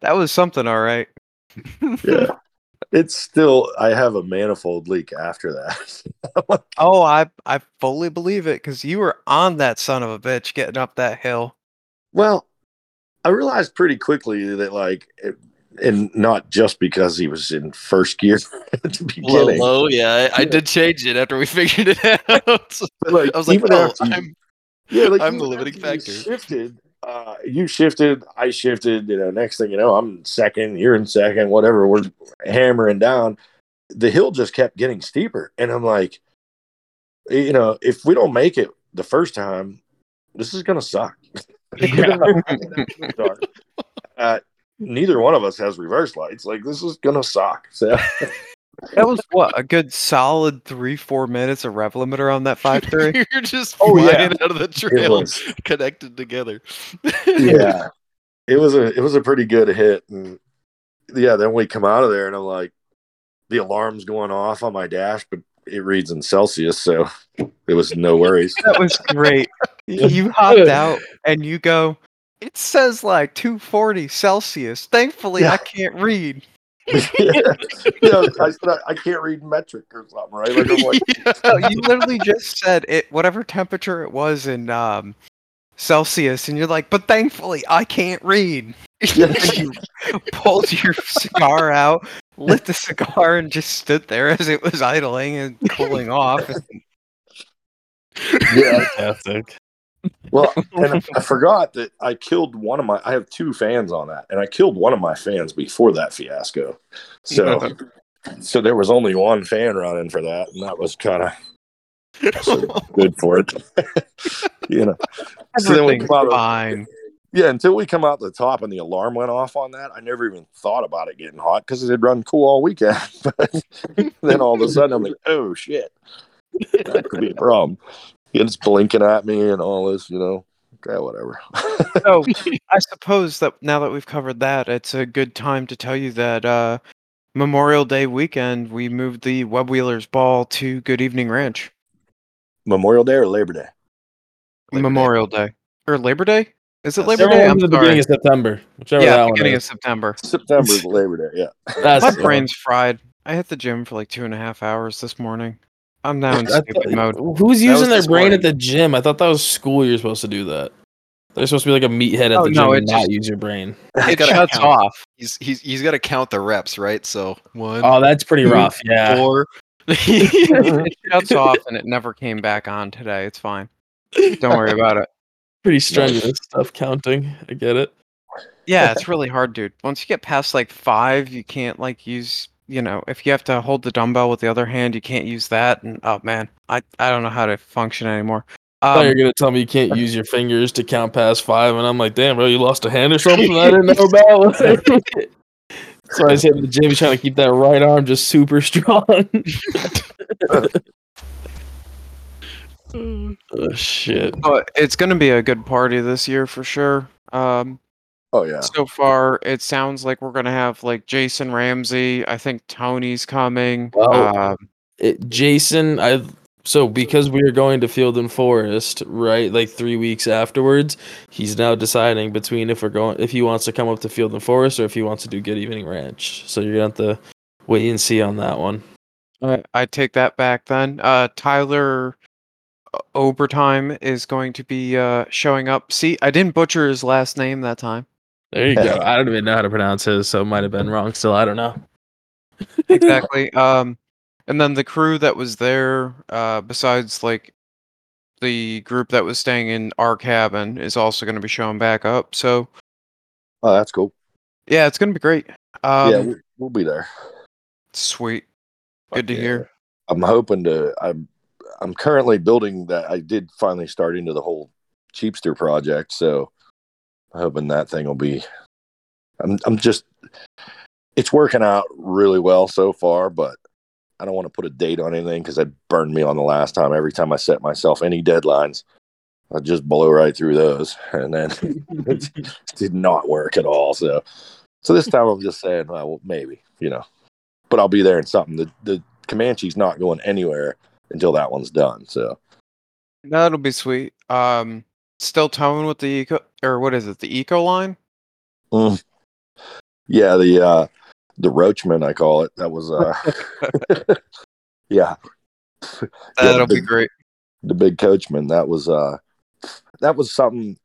Speaker 4: that was something, all right. *laughs*
Speaker 3: Yeah, it's still. I have a manifold leak after that. *laughs*
Speaker 4: Oh, I I fully believe it because you were on that son of a bitch getting up that hill.
Speaker 3: well, I realized pretty quickly that like, it, and not just because he was in first gear at the
Speaker 1: Low,
Speaker 3: beginning.
Speaker 1: low, yeah. I, I did change it after we figured it out.
Speaker 3: like,
Speaker 1: I was like,
Speaker 3: even
Speaker 1: oh,
Speaker 3: after you-
Speaker 1: I'm,
Speaker 3: Yeah, like
Speaker 1: I'm the limiting factor.
Speaker 3: Shifted, uh, you shifted, I shifted. You know, next thing you know, I'm second, you're in second, whatever. We're hammering down. The hill just kept getting steeper, and I'm like, you know, if we don't make it the first time, this is gonna suck. *laughs* *laughs* uh, neither one of us has reverse lights. Like this is gonna suck. So *laughs*
Speaker 4: That was what a good solid three four minutes of rev limiter on that five three. *laughs*
Speaker 1: You're just
Speaker 5: Oh,
Speaker 1: flying
Speaker 5: yeah.
Speaker 1: out of the
Speaker 3: it
Speaker 1: trail, *laughs* connected together.
Speaker 3: yeah, *laughs* it was a it was a pretty good hit. And yeah, then we come out of there, and I'm like, the alarm's going off on my dash, but it reads in Celsius, so it was no worries.
Speaker 4: That was great. You hopped out and you go. It says like 240 Celsius. Thankfully,
Speaker 3: Yeah.
Speaker 4: I can't read.
Speaker 3: Yeah, yeah I said I, I can't read metric or something, right? Like I'm like, *laughs*
Speaker 1: Yeah.
Speaker 4: No, you literally just said it, whatever temperature it was in um, Celsius, and you're like, but thankfully, I can't read. *laughs* You pulled your cigar out, lit the cigar, and just stood there as it was idling and cooling off. *laughs*
Speaker 3: yeah.
Speaker 2: Fantastic.
Speaker 3: Well, *laughs* and I forgot that I killed one of my. I have two fans on that, and I killed one of my fans before that fiasco. So, so there was only one fan running for that, and that was kind of good for it. *laughs* you know. So then we come
Speaker 4: fine.
Speaker 3: Yeah, until we come out the top and the alarm went off on that, I never even thought about it getting hot because it had run cool all weekend. *laughs* But then all of a sudden, I'm like, oh shit, that could be a problem. It's blinking at me and all this, you know. Yeah, whatever.
Speaker 4: So *laughs* I suppose that now that we've covered that, it's a good time to tell you that uh, Memorial Day weekend we moved the Web Wheelers Ball to Good Evening Ranch.
Speaker 3: Memorial Day or Labor Day?
Speaker 1: Labor
Speaker 4: Memorial Day or Labor Day? Is it Labor
Speaker 2: Whichever
Speaker 4: Day?
Speaker 2: one's
Speaker 4: I'm
Speaker 2: the beginning
Speaker 4: sorry.
Speaker 2: of September. Whichever
Speaker 4: Yeah,
Speaker 2: that
Speaker 4: beginning
Speaker 2: one
Speaker 4: of
Speaker 2: is.
Speaker 4: September.
Speaker 3: September is Labor Day. Yeah.
Speaker 2: That's
Speaker 4: My brain's fried. I hit the gym for like two and a half hours this morning. I'm now in
Speaker 2: I
Speaker 4: stupid
Speaker 2: thought-
Speaker 4: mode.
Speaker 2: Who's using their brain
Speaker 1: morning.
Speaker 2: at the gym? I thought that was school. You're supposed to do that. They're supposed to be like a meathead at
Speaker 4: Oh,
Speaker 2: the gym
Speaker 4: it
Speaker 2: and not use your brain. *laughs*
Speaker 4: It
Speaker 1: gotta
Speaker 4: shuts
Speaker 1: count.
Speaker 4: off.
Speaker 1: He's he's he's got to count the reps, right? So one,
Speaker 2: Oh, that's pretty
Speaker 1: Two,
Speaker 2: rough. Yeah.
Speaker 1: four. *laughs* *laughs*
Speaker 4: it shuts off and it never came back on today. It's fine. Don't worry about it.
Speaker 2: Pretty strenuous stuff counting. I get it.
Speaker 4: Yeah, it's really hard, dude. Once you get past like five, you can't like use. You know, if you have to hold the dumbbell with the other hand, you can't use that. And oh man, I I don't know how to function anymore.
Speaker 2: I thought you
Speaker 4: Um,
Speaker 2: were gonna tell me you can't use your fingers to count past five, and I'm like, damn, bro, you lost a hand or something I didn't know *laughs* about. *laughs* so I was hitting the gym trying to keep that right arm just super strong. *laughs* oh shit!
Speaker 4: but it's gonna be a good party this year for sure. Um,
Speaker 3: Oh yeah.
Speaker 4: so far it sounds like we're gonna have like Jason Ramsey. I think Tony's coming.
Speaker 2: Well,
Speaker 4: um,
Speaker 2: It, Jason, I so because we are going to Field and Forest, right? Like three weeks afterwards, he's now deciding between if we're going if he wants to come up to Field and Forest or if he wants to do Good Evening Ranch. So you're gonna have to wait and see on that one.
Speaker 4: I, I take that back then. Uh, Tyler O- Obertime is going to be uh, showing up. See, I didn't butcher his last name that time.
Speaker 2: There you go. *laughs* I don't even know how to pronounce his, so it might have been wrong. Still, I don't know. *laughs*
Speaker 4: Exactly. um, and then the crew that was there, uh, besides like the group that was staying in our cabin, is also going to be showing back up. So
Speaker 3: Oh, that's cool.
Speaker 4: yeah, it's going to be great. Um,
Speaker 3: yeah, we'll, we'll be there.
Speaker 4: sweet. Good to hear.
Speaker 3: I'm hoping to. I'm I'm currently building that. I did finally start into the whole Jeepster project, so I'm hoping that thing will be. I'm I'm just. It's working out really well so far, but I don't want to put a date on anything because it burned me on the last time. Every time I set myself any deadlines, I just blow right through those, *laughs* and then *laughs* it did not work at all. So, so this time I'm just saying, well, maybe you know, but I'll be there in something. The the Comanche's not going anywhere until that one's done. So
Speaker 4: That'll be sweet. Um, still towing with the eco, or what is it? The Econoline.
Speaker 3: mm. yeah, the uh the Roachman I call it. That was uh yeah. *laughs* *laughs* Yeah,
Speaker 4: That'll be
Speaker 3: big-
Speaker 4: great.
Speaker 3: the big coachman that was uh that was something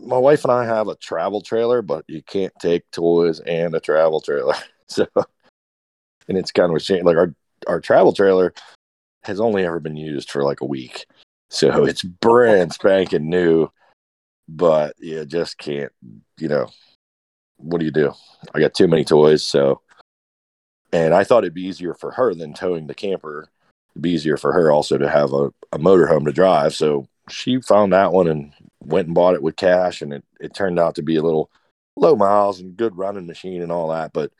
Speaker 3: my wife and i have a travel trailer but you can't take toys and a travel trailer *laughs* so and it's kind of a shame like our our travel trailer has only ever been used for like a week so *laughs* it's brand spanking new but you just can't you know what do you do i got too many toys so and i thought it'd be easier for her than towing the camper it'd be easier for her also to have a, a motorhome to drive. So she found that one and went and bought it with cash, and it, it turned out to be a little low miles and good running machine and all that. But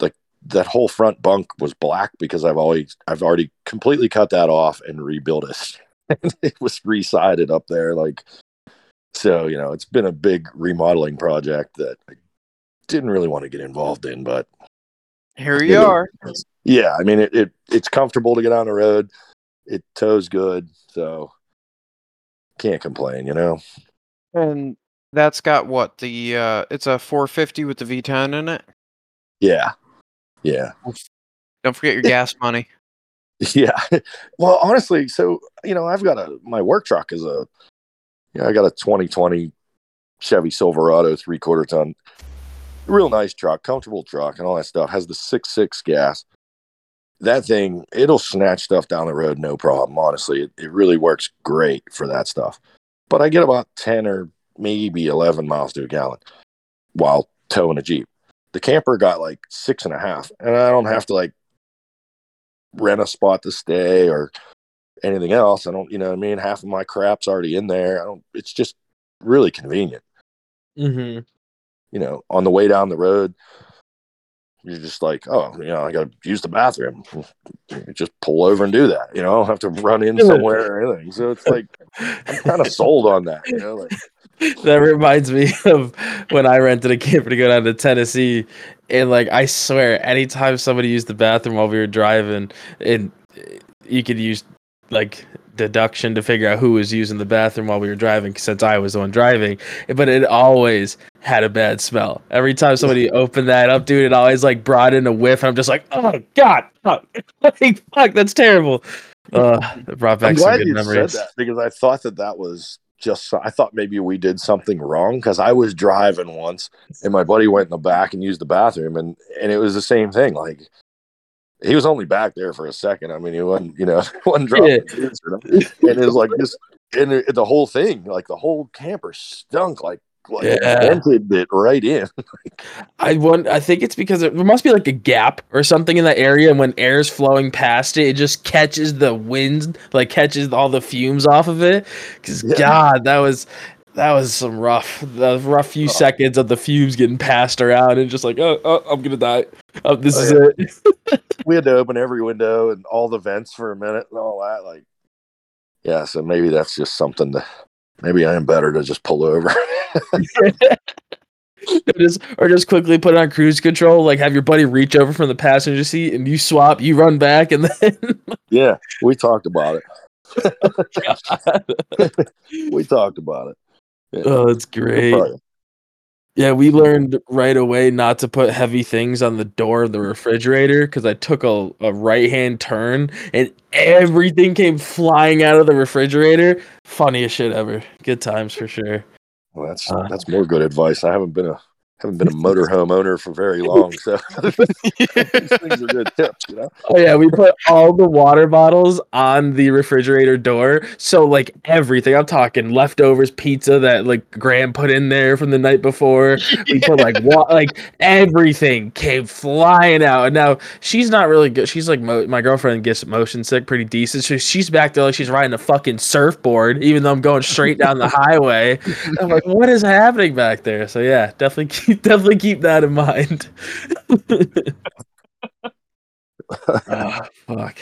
Speaker 3: like that whole front bunk was black because I've always I've already completely cut that off and rebuilt it. *laughs* *laughs* it was resided up there, like so. You know, it's been a big remodeling project that I didn't really want to get involved in, but
Speaker 4: Here you are.
Speaker 3: yeah, I mean it, it it's comfortable to get on the road. It tows good, so can't complain, you know.
Speaker 4: And that's got what the uh it's a 450 with the V10 in it.
Speaker 3: Yeah. Yeah.
Speaker 4: Don't forget your gas money. *laughs*
Speaker 3: Yeah. Well, honestly, so you know, I've got a my work truck is a yeah, I got a 2020 Chevy Silverado three quarter ton, real nice truck, comfortable truck, and all that stuff. Has the six six gas. That thing, it'll snatch stuff down the road, no problem. Honestly, it, it really works great for that stuff. But I get about 10 or maybe 11 miles to a gallon while towing a Jeep. The camper got like six and a half, and I don't have to like rent a spot to stay or anything else. I don't, you know I mean? Half of my crap's already in there. I don't, it's just really convenient.
Speaker 2: Mm-hmm.
Speaker 3: You know, on the way down the road, you're just like, oh, you know, I got to use the bathroom. You just pull over and do that. You know, I don't have to run in somewhere or anything. So it's like, I'm kind of sold on that. You know, like,
Speaker 2: That reminds me *laughs* of when I rented a camper to go down to Tennessee, and like I swear, anytime somebody used the bathroom while we were driving, and you could use like deduction to figure out who was using the bathroom while we were driving since I was the one driving. But it always had a bad smell. Every time somebody opened that up, dude, it always like brought in a whiff. And I'm just like, oh god, fuck, *laughs* like, fuck that's terrible. *laughs* Uh, brought back
Speaker 3: I'm
Speaker 2: some good
Speaker 3: you
Speaker 2: memories.
Speaker 3: said that because I thought that that was just. I thought maybe we did something wrong because I was driving once and my buddy went in the back and used the bathroom and and it was the same thing. Like he was only back there for a second. I mean, he wasn't you know *laughs* wasn't dropping
Speaker 2: Yeah.
Speaker 3: kids or nothing. and it was like this and it, the whole thing like the whole camper stunk like like it
Speaker 2: Yeah.
Speaker 3: vented it right in. *laughs*
Speaker 2: I want. I think it's because it, there must be like a gap or something in that area, and when air's flowing past it, it just catches the wind, like catches all the fumes off of it. Because
Speaker 3: Yeah.
Speaker 2: God, that was that was some rough, the rough few
Speaker 3: Oh.
Speaker 2: seconds of the fumes getting passed around, and just like, oh, oh I'm gonna die. Oh, this
Speaker 3: Oh,
Speaker 2: is
Speaker 3: yeah.
Speaker 2: it. *laughs*
Speaker 3: we had to open every window and all the vents for a minute and all that. Like, yeah, so maybe that's just something to. Maybe I am better to just pull over. *laughs* *laughs*
Speaker 2: Or just, or just quickly put on cruise control. Like have your buddy reach over from the passenger seat, and you swap, you run back, and *laughs* then
Speaker 3: yeah, we talked about it. We talked about it. Yeah.
Speaker 2: oh, that's great.
Speaker 3: Probably-
Speaker 2: Yeah, we learned right away not to put heavy things on the door of the refrigerator because I took a, a right hand turn and everything came flying out of the refrigerator. Funniest shit ever. Good times for sure.
Speaker 3: Well, that's
Speaker 2: Uh.
Speaker 3: that's more good advice. I haven't been a haven't been a motorhome owner for very long, so *laughs* *laughs* these things are good tips. You know,
Speaker 2: Oh yeah, we put all the water bottles on the refrigerator door. So like everything, I'm talking leftovers pizza that like Graham put in there from the night before. We put like *laughs* wa- like everything came flying out. And now she's not really good. She's like mo- my girlfriend gets motion sick pretty decent. So she's back there like she's riding a fucking surfboard, even though I'm going straight down the highway. I'm like, what is happening back there? So yeah, definitely *laughs* definitely keep that in mind. *laughs* Ah, fuck.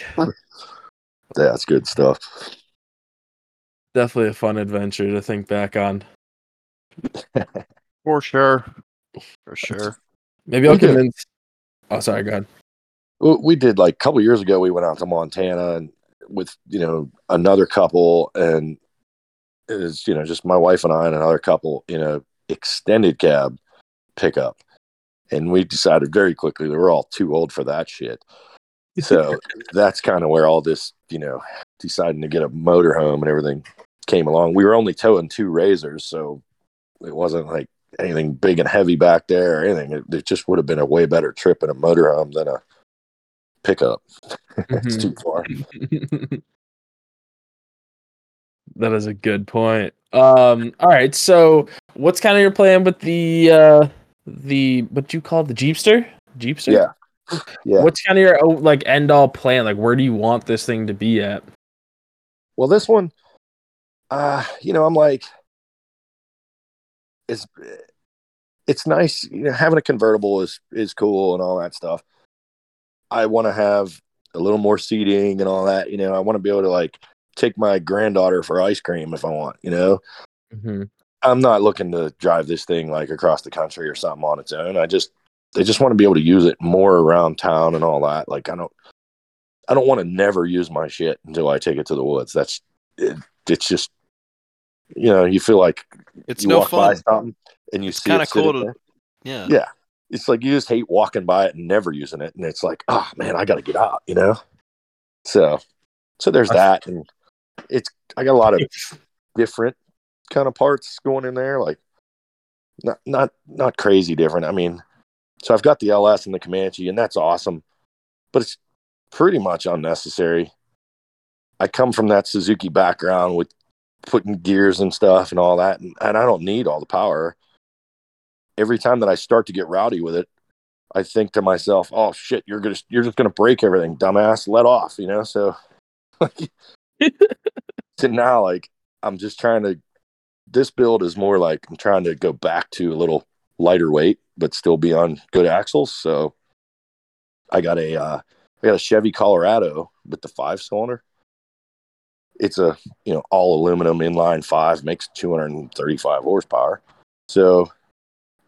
Speaker 3: that's good stuff.
Speaker 2: Definitely a fun adventure to think back on.
Speaker 4: For sure. For sure.
Speaker 2: Maybe I'll
Speaker 3: We did.
Speaker 2: convince. Oh, sorry, go ahead.
Speaker 3: We did like a couple years ago. We went out to Montana and with you know another couple, and it was you know just my wife and I and another couple. in know, extended cab pickup, and we decided very quickly that we're all too old for that shit. So *laughs* that's kind of where all this you know deciding to get a motorhome and everything came along. We were only towing two razors, so it wasn't like anything big and heavy back there or anything. It, it just would have been a way better trip in a motorhome than a pickup. *laughs* it's too far. *laughs*
Speaker 2: that is a good point. Um, all right, so what's kind of your plan with the uh the what do you call it, the Jeepster? Jeepster?
Speaker 3: Yeah. Yeah.
Speaker 2: What's kind of your oh, like end all plan? Like where do you want this thing to be at?
Speaker 3: Well, this one, uh, you know, I'm like, it's it's nice. You know, having a convertible is is cool and all that stuff. I want to have a little more seating and all that. You know, I want to be able to like take my granddaughter for ice cream if I want. You know,
Speaker 2: Mm-hmm.
Speaker 3: I'm not looking to drive this thing like across the country or something on its own. I just they just want to be able to use it more around town and all that. Like I don't I don't want to never use my shit until I take it to the woods. That's it, it's just you know, you feel like
Speaker 1: It's
Speaker 3: you
Speaker 1: no
Speaker 3: walk by
Speaker 1: fun.
Speaker 3: something and you see
Speaker 1: kinda cool to-
Speaker 3: there.
Speaker 1: Yeah.
Speaker 3: Yeah. It's like you just hate walking by it and never using it and it's like, oh man, I got to get out, you know? So so there's that and it's I got a lot of *laughs* different kind of parts going in there like not not not crazy different. I mean so i've got the ls and the comanche and that's awesome but it's pretty much unnecessary. I come from that suzuki background with putting gears and stuff and all that and, and i don't need all the power. Every time that i start to get rowdy with it i think to myself oh shit you're gonna you're just gonna break everything dumbass. Let off you know? So *laughs* *laughs* so now like i'm just trying to this build is more like i'm trying to go back to a little lighter weight but still be on good axles so i got a uh i got a chevy colorado with the five cylinder it's a you know all aluminum inline five makes 235 horsepower so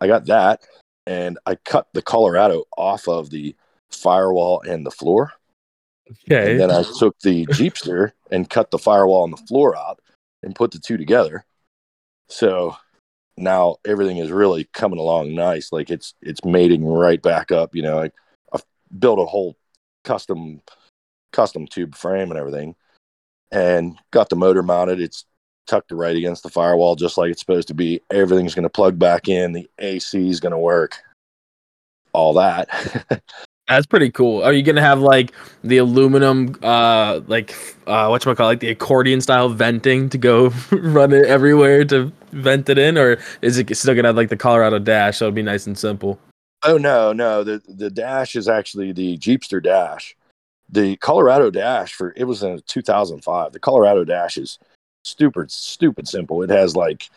Speaker 3: i got that and i cut the colorado off of the firewall and the floor
Speaker 2: Okay.
Speaker 3: And then I took the Jeepster and cut the firewall and the floor out and put the two together. So now everything is really coming along nice. Like it's it's mating right back up. You know, I, I've built a whole custom custom tube frame and everything, and got the motor mounted. It's tucked right against the firewall, just like it's supposed to be. Everything's going to plug back in. The AC is going to work. All that. *laughs*
Speaker 2: That's pretty cool. Are you gonna have like the aluminum, uh, like uh, what you call like the accordion style venting to go *laughs* run it everywhere to vent it in, or is it still gonna have like the Colorado dash? So it'd be nice and simple.
Speaker 3: Oh no, no. The the dash is actually the Jeepster dash. The Colorado dash for it was in 2005. The Colorado dash is stupid, stupid simple. It has like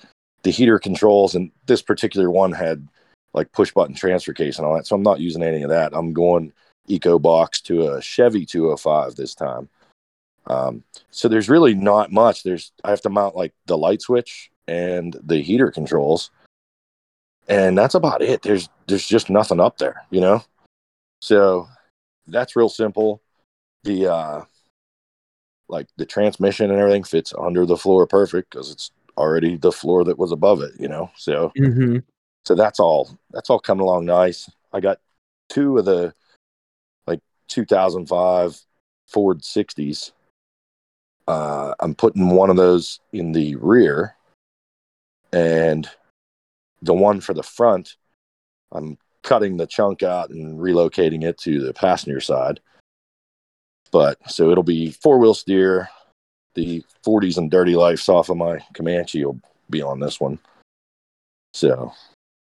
Speaker 3: the heater controls, and this particular one had like push button transfer case and all that. So I'm not using any of that. I'm going EcoBox to a Chevy 205 this time. Um, so there's really not much. There's I have to mount like the light switch and the heater controls and that's about it. There's there's just nothing up there you know? So that's real simple. The uh like the transmission and everything fits under the floor perfect because it's already the floor that was above it you know? So
Speaker 2: Mm-hmm.
Speaker 3: so that's all that's all coming along nice. I got two of the like 2005 ford 60s uh i'm putting one of those in the rear and the one for the front i'm cutting the chunk out and relocating it to the passenger side but so it'll be four wheel steer the 40s and dirty life off of my comanche will be on this one so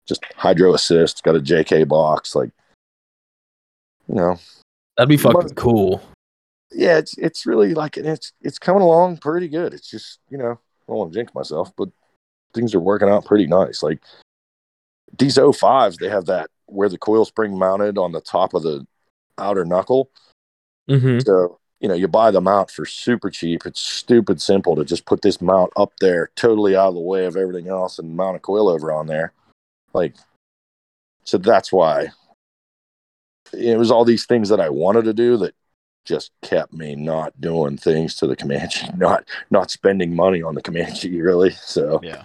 Speaker 3: just hydro assist got a jk box like you know
Speaker 2: That'd be fucking
Speaker 3: Money.
Speaker 2: cool.
Speaker 3: yeah it's it's really like it's it's coming along pretty good it's just you know i don't want to jinx myself but things are working out pretty nice. Like these 05s they have that where the coil spring mounted on the top of the outer knuckle.
Speaker 2: Mm-hmm.
Speaker 3: so you know you buy them out for super cheap. It's stupid simple to just put this mount up there totally out of the way of everything else and mount a coil over on there. Like so that's why. It was all these things that i wanted to do that just kept me not doing things to the comanche *laughs* not not spending money on the comanche really. So
Speaker 1: Yeah.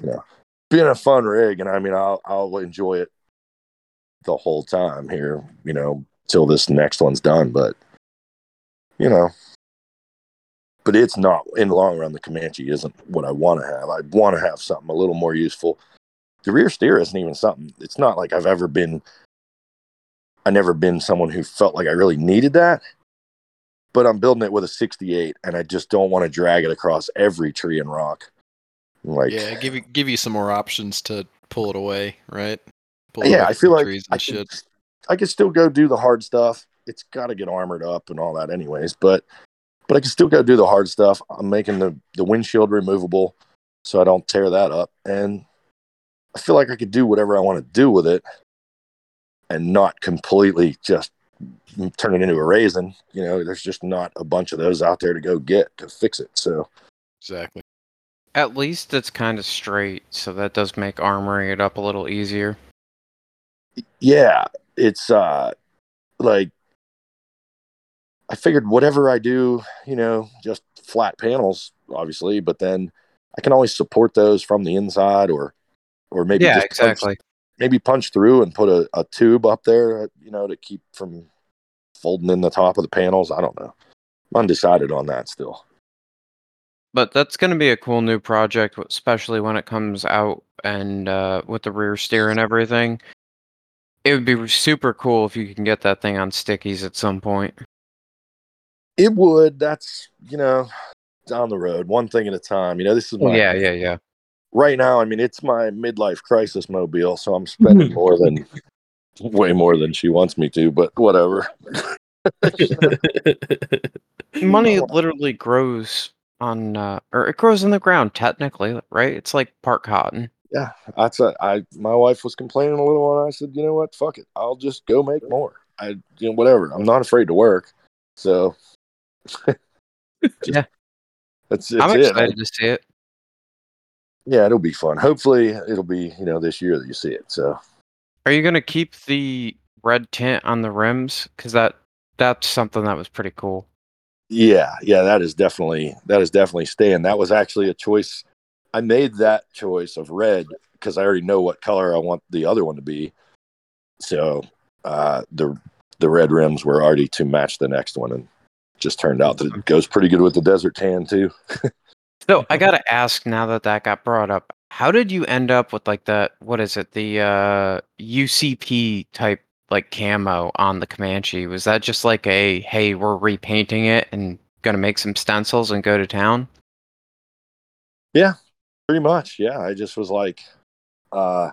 Speaker 3: you know, being a fun rig and i mean i'll i'll enjoy it the whole time here you know till this next one's done but you know. But it's not in the long run the comanche isn't what i want to have. I want to have something a little more useful. The rear steer isn't even something it's not like i've ever been i never been someone who felt like i really needed that but i'm building it with a 68 and i just don't want to drag it across every tree and rock like
Speaker 1: yeah, give you give you some more options to pull it away, right? Pull
Speaker 3: yeah, I feel like I
Speaker 1: shit.
Speaker 3: I could still go do the hard stuff. It's got to get armored up and all that, anyways. But but I can still go do the hard stuff. I'm making the the windshield removable, so I don't tear that up, and I feel like I could do whatever I want to do with it, and not completely just turn it into a raisin. You know, there's just not a bunch of those out there to go get to fix it. So
Speaker 1: Exactly.
Speaker 4: At least it's kind of straight, so that does make armoring it up a little easier.
Speaker 3: yeah, it's uh like I figured whatever I do, you know, just flat panels, obviously, but then I can always support those from the inside or or maybe
Speaker 4: yeah,
Speaker 3: just
Speaker 4: exactly.
Speaker 3: Maybe punch through and put a, a tube up there, you know, to keep from folding in the top of the panels. I don't know. I'm undecided on that still.
Speaker 4: But that's going to be a cool new project, especially when it comes out and uh, with the rear steer and everything. It would be super cool if you can get that thing on stickies at some point.
Speaker 3: It would. That's you know down the road, one thing at a time. You know, this is my
Speaker 4: yeah, yeah, yeah.
Speaker 3: Right now. I mean, it's my midlife crisis mobile, so I'm spending *laughs* more than way more than she wants me to. But whatever. *laughs*
Speaker 4: Money literally grows on, uh, or it grows in the ground technically, right? It's like park cotton.
Speaker 3: yeah, that's a, I. My wife was complaining a little, and I said, you know what, fuck it, I'll just go make more. I, you know, whatever. I'm not afraid to work, so. *laughs*
Speaker 4: Yeah.
Speaker 3: That's, that's
Speaker 4: I'm
Speaker 3: it.
Speaker 4: excited to see it.
Speaker 3: Yeah, it'll be fun. Hopefully, it'll be you know this year that you see it. So
Speaker 4: Are you going to keep the red tint on the rims? Because that that's something that was pretty cool.
Speaker 3: Yeah, yeah, that is definitely that is definitely staying. That was actually a choice. I made that choice of red because I already know what color I want the other one to be. So uh, the the red rims were already to match the next one, and just turned out that it goes pretty good with the desert tan too. *laughs*
Speaker 4: So I gotta ask now that that got brought up, how did you end up with like the what is it the uh, UCP type like camo on the Comanche? Was that just like a hey we're repainting it and gonna make some stencils and go to town?
Speaker 3: Yeah, pretty much, yeah. I just was like, uh,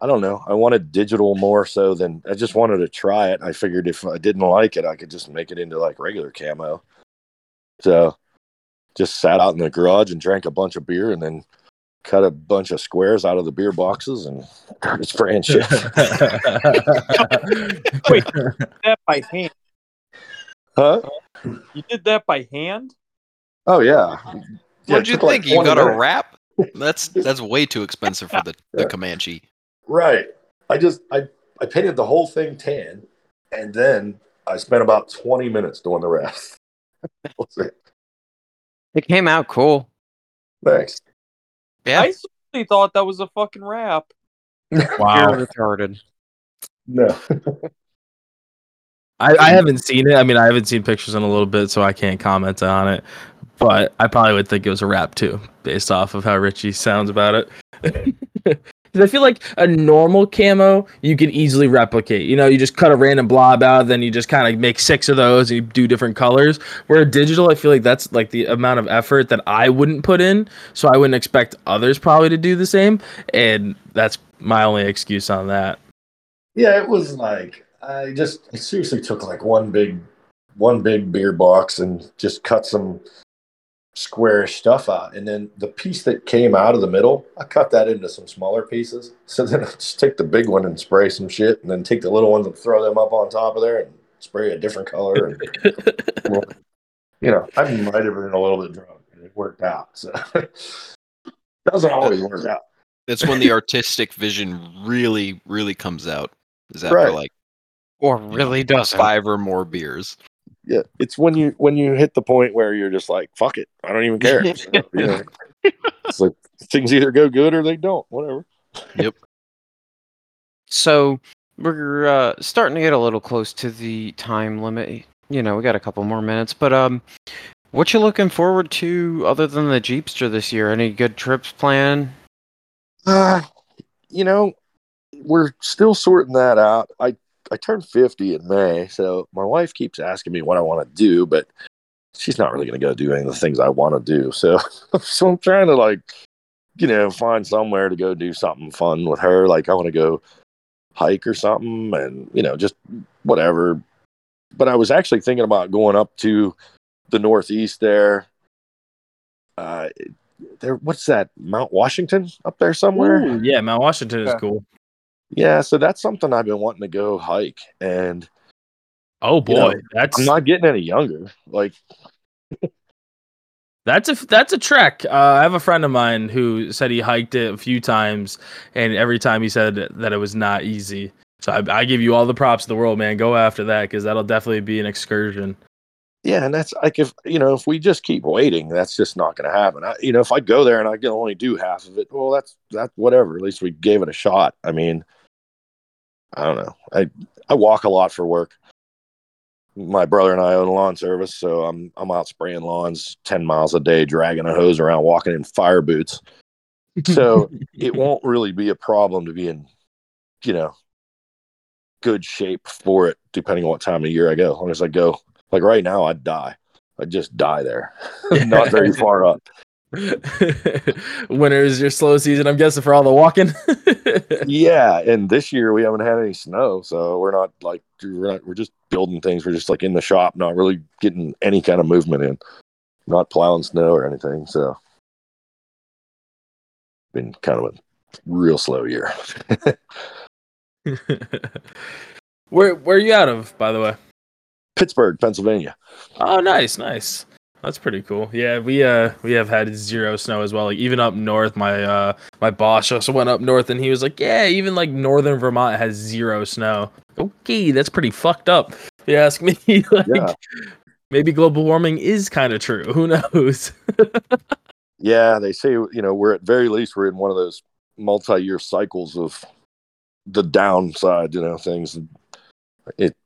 Speaker 3: I don't know. I wanted digital more so than I just wanted to try it. I figured if I didn't like it, I could just make it into like regular camo. So just sat out in the garage and drank a bunch of beer and then cut a bunch of squares out of the beer boxes and started spraying shit.
Speaker 5: Wait. That by hand.
Speaker 3: huh?
Speaker 5: You did that by hand?
Speaker 3: Oh yeah. Yeah,
Speaker 1: What'd you
Speaker 3: took, like,
Speaker 1: think? you
Speaker 3: 20
Speaker 1: got a wrap? That's that's way too expensive for the, the
Speaker 3: Yeah.
Speaker 1: Comanche.
Speaker 3: Right. I just I I painted the whole thing tan, and then I spent about twenty minutes doing the rest. *laughs* That was it.
Speaker 4: It came out cool.
Speaker 3: Thanks.
Speaker 1: Yeah.
Speaker 5: I certainly thought that was a fucking rap. *laughs*
Speaker 2: wow.
Speaker 4: You're retarded.
Speaker 3: No. *laughs*
Speaker 2: I, I haven't seen it. I mean, I haven't seen pictures in a little bit, so I can't comment on it. But I probably would think it was a rap too, based off of how Richie sounds about it. *laughs* Because I feel like a normal camo you could easily replicate. You know, you just cut a random blob out, then you just kind of make six of those and you do different colors. Where digital, I feel like that's like the amount of effort that I wouldn't put in, so I wouldn't expect others probably to do the same. And that's my only excuse on that.
Speaker 3: Yeah, it was like I just I seriously took like one big one big beer box and just cut some squarish stuff out. And then the piece that came out of the middle, I cut that into some smaller pieces. So then I just take the big one and spray some shit and then take the little ones and throw them up on top of there and spray a different color and *laughs* well, you know, I might have been a little bit drunk and it worked out. So *laughs* doesn't always work out.
Speaker 1: That's when the artistic vision really, really comes out. Is after
Speaker 3: Right.
Speaker 1: like
Speaker 4: Or really doesn't.
Speaker 1: five or more beers.
Speaker 3: Yeah, it's when you when you hit the point where you're just like, fuck it, I don't even care. So, *laughs* you know, it's like things either go good or they don't. Whatever. Yep.
Speaker 4: So we're uh, starting to get a little close to the time limit. You know, we got a couple more minutes, but um, what you looking forward to other than the Jeepster this year? Any good trips planned?
Speaker 3: Uh, you know, we're still sorting that out. I I turned fifty in May, so my wife keeps asking me what I want to do, but she's not really going to go do any of the things I want to do. So, *laughs* so I'm trying to like, you know, find somewhere to go do something fun with her. Like I want to go hike or something, and you know, just whatever. But I was actually thinking about going up to the northeast there. Uh, there, what's that? Mount Washington up there somewhere.
Speaker 2: Ooh, yeah, Mount Washington is
Speaker 5: Yeah.
Speaker 2: cool.
Speaker 3: Yeah, so that's something I've been wanting to go hike, and
Speaker 2: Oh
Speaker 3: You
Speaker 2: boy,
Speaker 3: know,
Speaker 2: that's
Speaker 3: I'm not getting any younger. Like,
Speaker 2: That's a that's a trek. Uh, I have a friend of mine who said he hiked it a few times, and every time he said that it was not easy. So I, I give you all the props in the world, man. Go after that because that'll definitely be an excursion.
Speaker 3: yeah, and that's like if you know if we just keep waiting, that's just not going to happen. I, you know, if I go there and I can only do half of it, well, that's that whatever. At least we gave it a shot. I mean, I don't know. I I walk a lot for work. My brother and I own a lawn service, so I'm I'm out spraying lawns ten miles a day, dragging a hose around, walking in fire boots. So *laughs* it won't really be a problem to be in, you know, good shape for it, depending on what time of year I go. As long as I go, like right now, I'd die. I'd just die there. *laughs* Not very *laughs* far up. *laughs*
Speaker 2: Winter is your slow season, I'm guessing, for all the walking. *laughs*
Speaker 3: Yeah, and this year we haven't had any snow, so we're not like we're not we're just building things. We're just like in the shop, not really getting any kind of movement in, not plowing snow or anything. So, been kind of a real slow year. *laughs*
Speaker 2: where where are you out of, by the way?
Speaker 3: Pittsburgh, Pennsylvania.
Speaker 2: Oh, nice, nice. That's pretty cool. Yeah, we uh we have had zero snow as well. Like even up north, my uh my boss also went up north and he was like, Yeah, even like northern Vermont has zero snow. Okay, that's pretty fucked up. If you ask me, *laughs* like,
Speaker 3: Yeah.
Speaker 2: maybe global warming is kind of true. Who knows? *laughs*
Speaker 3: Yeah, they say you know we're at very least we're in one of those multi-year cycles of the downside, you know, things. It,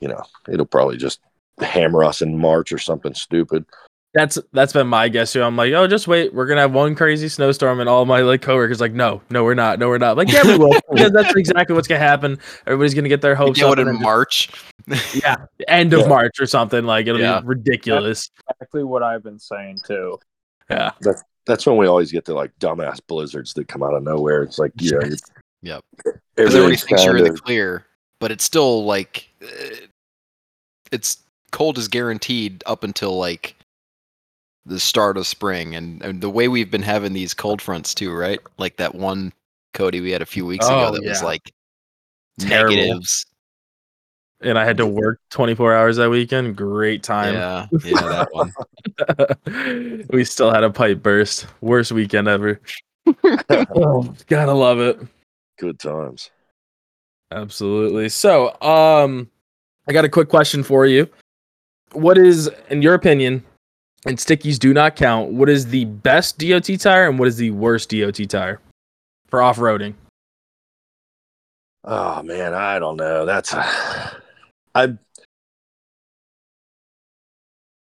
Speaker 3: you know, it'll probably just hammer us in March or something stupid.
Speaker 2: That's that's been my guess too. I'm like, oh, just wait. We're gonna have one crazy snowstorm, and all my like coworkers like, no, no, we're not, no, we're not. Like, yeah, we will, *laughs* because that's exactly what's gonna happen. Everybody's gonna get their
Speaker 1: You
Speaker 2: hopes
Speaker 1: know
Speaker 2: up,
Speaker 1: what in March?
Speaker 2: just- yeah, end of
Speaker 3: Yeah.
Speaker 2: March or something. Like, it'll
Speaker 1: Yeah.
Speaker 2: be ridiculous.
Speaker 5: Exactly what I've been saying too.
Speaker 2: Yeah,
Speaker 3: That's that's when we always get the like dumbass blizzards that come out of nowhere. It's like, yeah, know,
Speaker 1: Yep. Because everybody thinks you're in the clear, but it's still like uh, it's cold is guaranteed up until like the start of spring, and, and the way we've been having these cold fronts too, right? Like that one Cody we had a few weeks ago
Speaker 2: Oh,
Speaker 1: that was like
Speaker 2: Terrible.
Speaker 1: negatives.
Speaker 2: and I had to work 24 hours that weekend. Great time.
Speaker 1: Yeah, yeah, that one. *laughs*
Speaker 2: we still had a pipe burst. Worst weekend ever. oh, *laughs* gotta love it.
Speaker 3: good times.
Speaker 2: Absolutely. So, um, I got a quick question for you. What is, in your opinion, and stickies do not count, what is the best DOT tire and what is the worst DOT tire for off roading?
Speaker 3: Oh man, I don't know. That's *sighs* I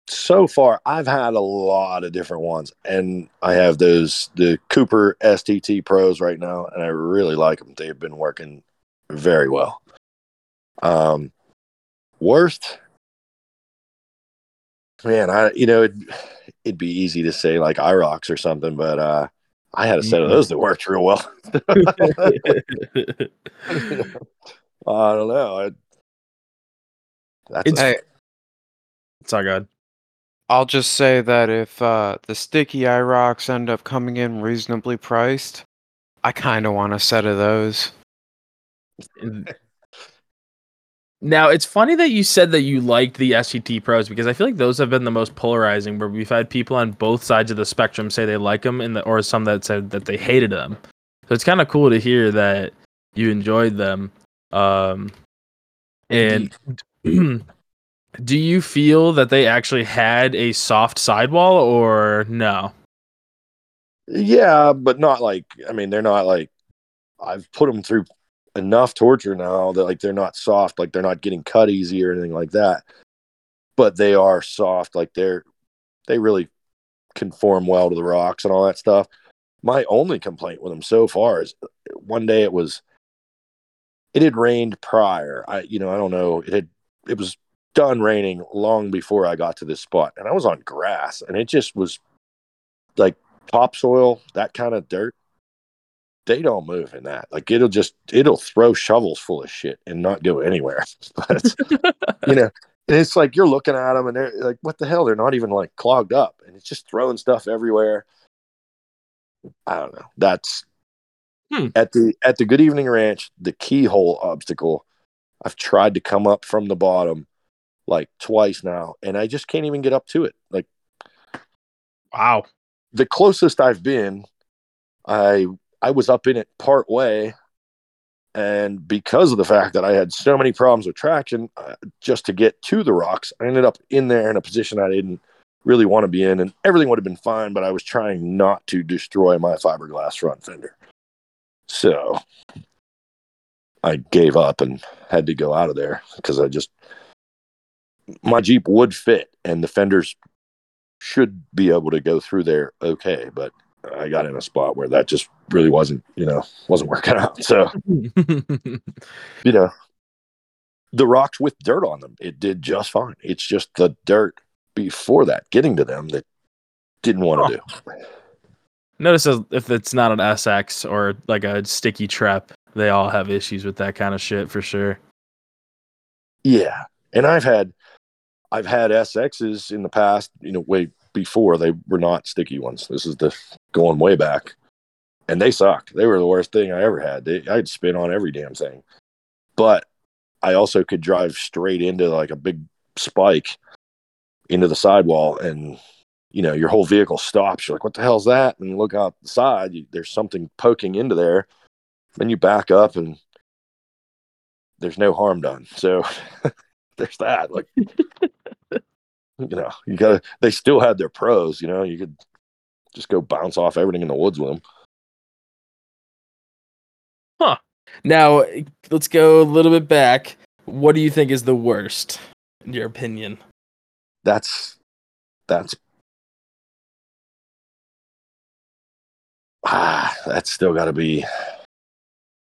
Speaker 3: so far I've had a lot of different ones and I have those the Cooper STT Pros right now and I really like them. They've been working very well. Um worst man, I you know it it'd be easy to say like IROKs or something, but uh I had a set of
Speaker 2: Mhm.
Speaker 3: those that worked real well. *laughs* I don't know. I, that's
Speaker 2: It's-
Speaker 3: a-
Speaker 4: Hey,
Speaker 2: Sorry, God.
Speaker 4: I'll just say that if uh, the sticky IROKs end up coming in reasonably priced, I kind of want a set of those.
Speaker 2: Now it's funny that you said that you liked the STT Pros because I feel like those have been the most polarizing. Where we've had people on both sides of the spectrum say they like them, and the, or some that said that they hated them. So it's kind of cool to hear that you enjoyed them. Um, and *clears throat* do you feel that they actually had a soft sidewall or no?
Speaker 3: yeah, but not like. I mean, they're not like. I've put them through enough torture now that like they're not soft, like they're not getting cut easy or anything like that. But they are soft, like they're they really conform well to the rocks and all that stuff. My only complaint with them so far is uh, one day it was it had rained prior. I you know, I don't know, it had it was done raining long before I got to this spot and I was on grass and it just was like topsoil, that kind of dirt. They don't move in that. Like it'll just it'll throw shovels full of shit and not go anywhere. *laughs* But *laughs* you know, and it's like you're looking at them and they're like, what the hell? They're not even like clogged up, and it's just throwing stuff everywhere. I don't know. That's
Speaker 2: Hmm.
Speaker 3: at the at the Good Evening Ranch, the keyhole obstacle. I've tried to come up from the bottom like twice now, and I just can't even get up to it. Like
Speaker 2: Wow.
Speaker 3: the closest I've been, I I was up in it part way, and because of the fact that I had so many problems with traction, uh, just to get to the rocks, I ended up in there in a position I didn't really want to be in, and everything would have been fine, but I was trying not to destroy my fiberglass front fender, so I gave up and had to go out of there because I just my Jeep would fit, and the fenders should be able to go through there okay, but I got in a spot where that just really wasn't, you know, wasn't working out. So, *laughs* you know, the rocks with dirt on them, it did just fine. It's just the dirt before that getting to them that didn't want to do.
Speaker 2: Notice if- if it's not an SX or like a sticky trap, they all have issues with that kind of shit for sure.
Speaker 3: Yeah. And I've had I've had SXs in the past, you know, way before they were not sticky ones. This is the going way back. And they sucked. They were the worst thing I ever had. They, I'd spin on every damn thing. But I also could drive straight into like a big spike into the sidewall and you know, your whole vehicle stops. You're like, what the hell's that? And you look out the side, you, there's something poking into there. Then you back up and there's no harm done. So *laughs* there's that. Like, *laughs* you know, you gotta. They still had their pros. You know, you could just go bounce off everything in the woods with them. Huh.
Speaker 2: Now, let's go a little bit back. What do you think is the worst, in your opinion?
Speaker 3: That's that's ah, that's still got to be.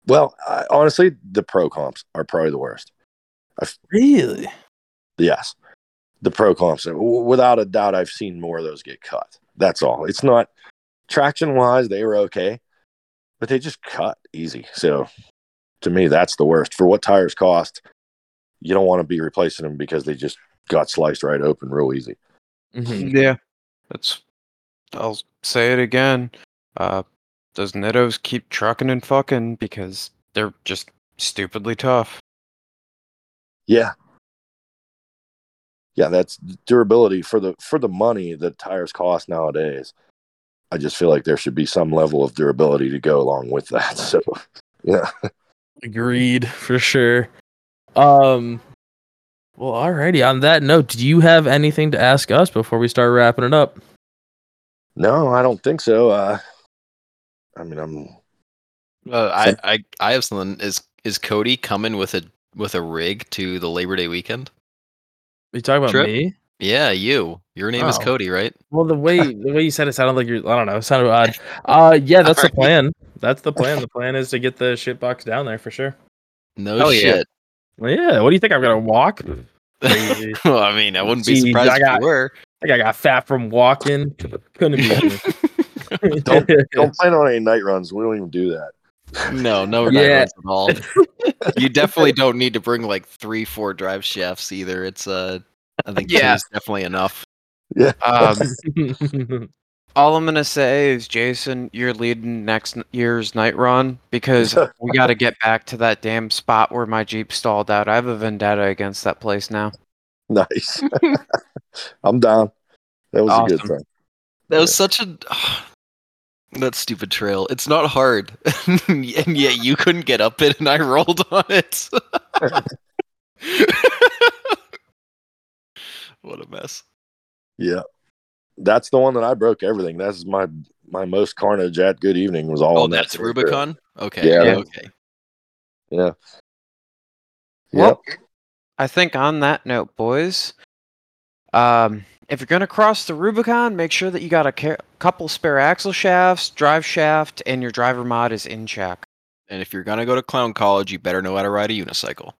Speaker 3: Well, I, honestly, the pro comps are probably the worst.
Speaker 2: i Really?
Speaker 3: Yes, the pro comps, w- without a doubt, I've seen more of those get cut. That's all. It's not traction wise; they were okay, but they just cut easy. So, to me, that's the worst. For what tires cost, you don't want to be replacing them because they just got sliced right open real easy.
Speaker 2: Mhm.
Speaker 4: Yeah, that's. I'll say it again. Uh, those Nittos keep trucking and fucking because they're just stupidly tough.
Speaker 3: Yeah. Yeah, that's durability for the for the money that tires cost nowadays. I just feel like there should be some level of durability to go along with that. *laughs* So, yeah.
Speaker 2: Agreed, for sure. Um, well, alrighty. On that note, do you have anything to ask us before we start wrapping it up?
Speaker 3: No, I don't think so. Uh I mean, I'm
Speaker 1: Uh, I, I I have something. Is is Cody coming with a with a rig to the Labor Day weekend?
Speaker 2: Are you talking about
Speaker 1: Trip?
Speaker 2: me?
Speaker 1: Yeah, you. Your name is
Speaker 2: Oh.
Speaker 1: Cody, right?
Speaker 2: Well, the way *laughs* the way you said it sounded like you're. I don't know. It sounded odd. Uh, yeah, that's the
Speaker 1: Alright.
Speaker 2: plan. That's the plan. *laughs* The plan is to get the shit box down there for sure.
Speaker 1: No
Speaker 4: Hell yeah.
Speaker 1: shit.
Speaker 2: Well, yeah. What do you think? I'm gonna walk? Crazy. *laughs*
Speaker 1: well, I mean, I wouldn't be
Speaker 2: Jeez,
Speaker 1: surprised
Speaker 2: I
Speaker 1: if
Speaker 2: got-
Speaker 1: you were.
Speaker 2: I think I got fat from walking. Couldn't be. me.
Speaker 3: Don't- don't plan on any night runs. We don't even do that.
Speaker 1: No, no *laughs*
Speaker 2: Yeah.
Speaker 1: yeah. at all. *laughs* you definitely don't need to bring like three, four drive shafts either. It's uh, I think
Speaker 4: Yeah.
Speaker 1: two is definitely enough.
Speaker 4: Um, *laughs* all I'm gonna say is, Jason, you're leading next year's night run because we got to get back to that damn spot where my Jeep stalled out. I have a vendetta against that place now.
Speaker 3: Nice. I'm down. That was a good thing.
Speaker 1: That was such a that stupid trail. It's not hard, *laughs* and yet you couldn't get up it, and I rolled on it. *laughs* what a mess.
Speaker 3: Yeah. That's the one that I broke everything. That's my my most carnage at Good Evening was all
Speaker 1: Oh,
Speaker 3: on that
Speaker 1: that's
Speaker 3: third
Speaker 1: Rubicon. Okay.
Speaker 3: Yeah,
Speaker 1: Yeah. Okay.
Speaker 3: Yeah.
Speaker 4: Well, I think on that note, boys, um, if you're gonna cross the Rubicon, make sure that you got a ca- couple spare axle shafts, drive shaft, and your driver mod is in check.
Speaker 1: And if you're gonna go to clown college, you better know how to ride a unicycle.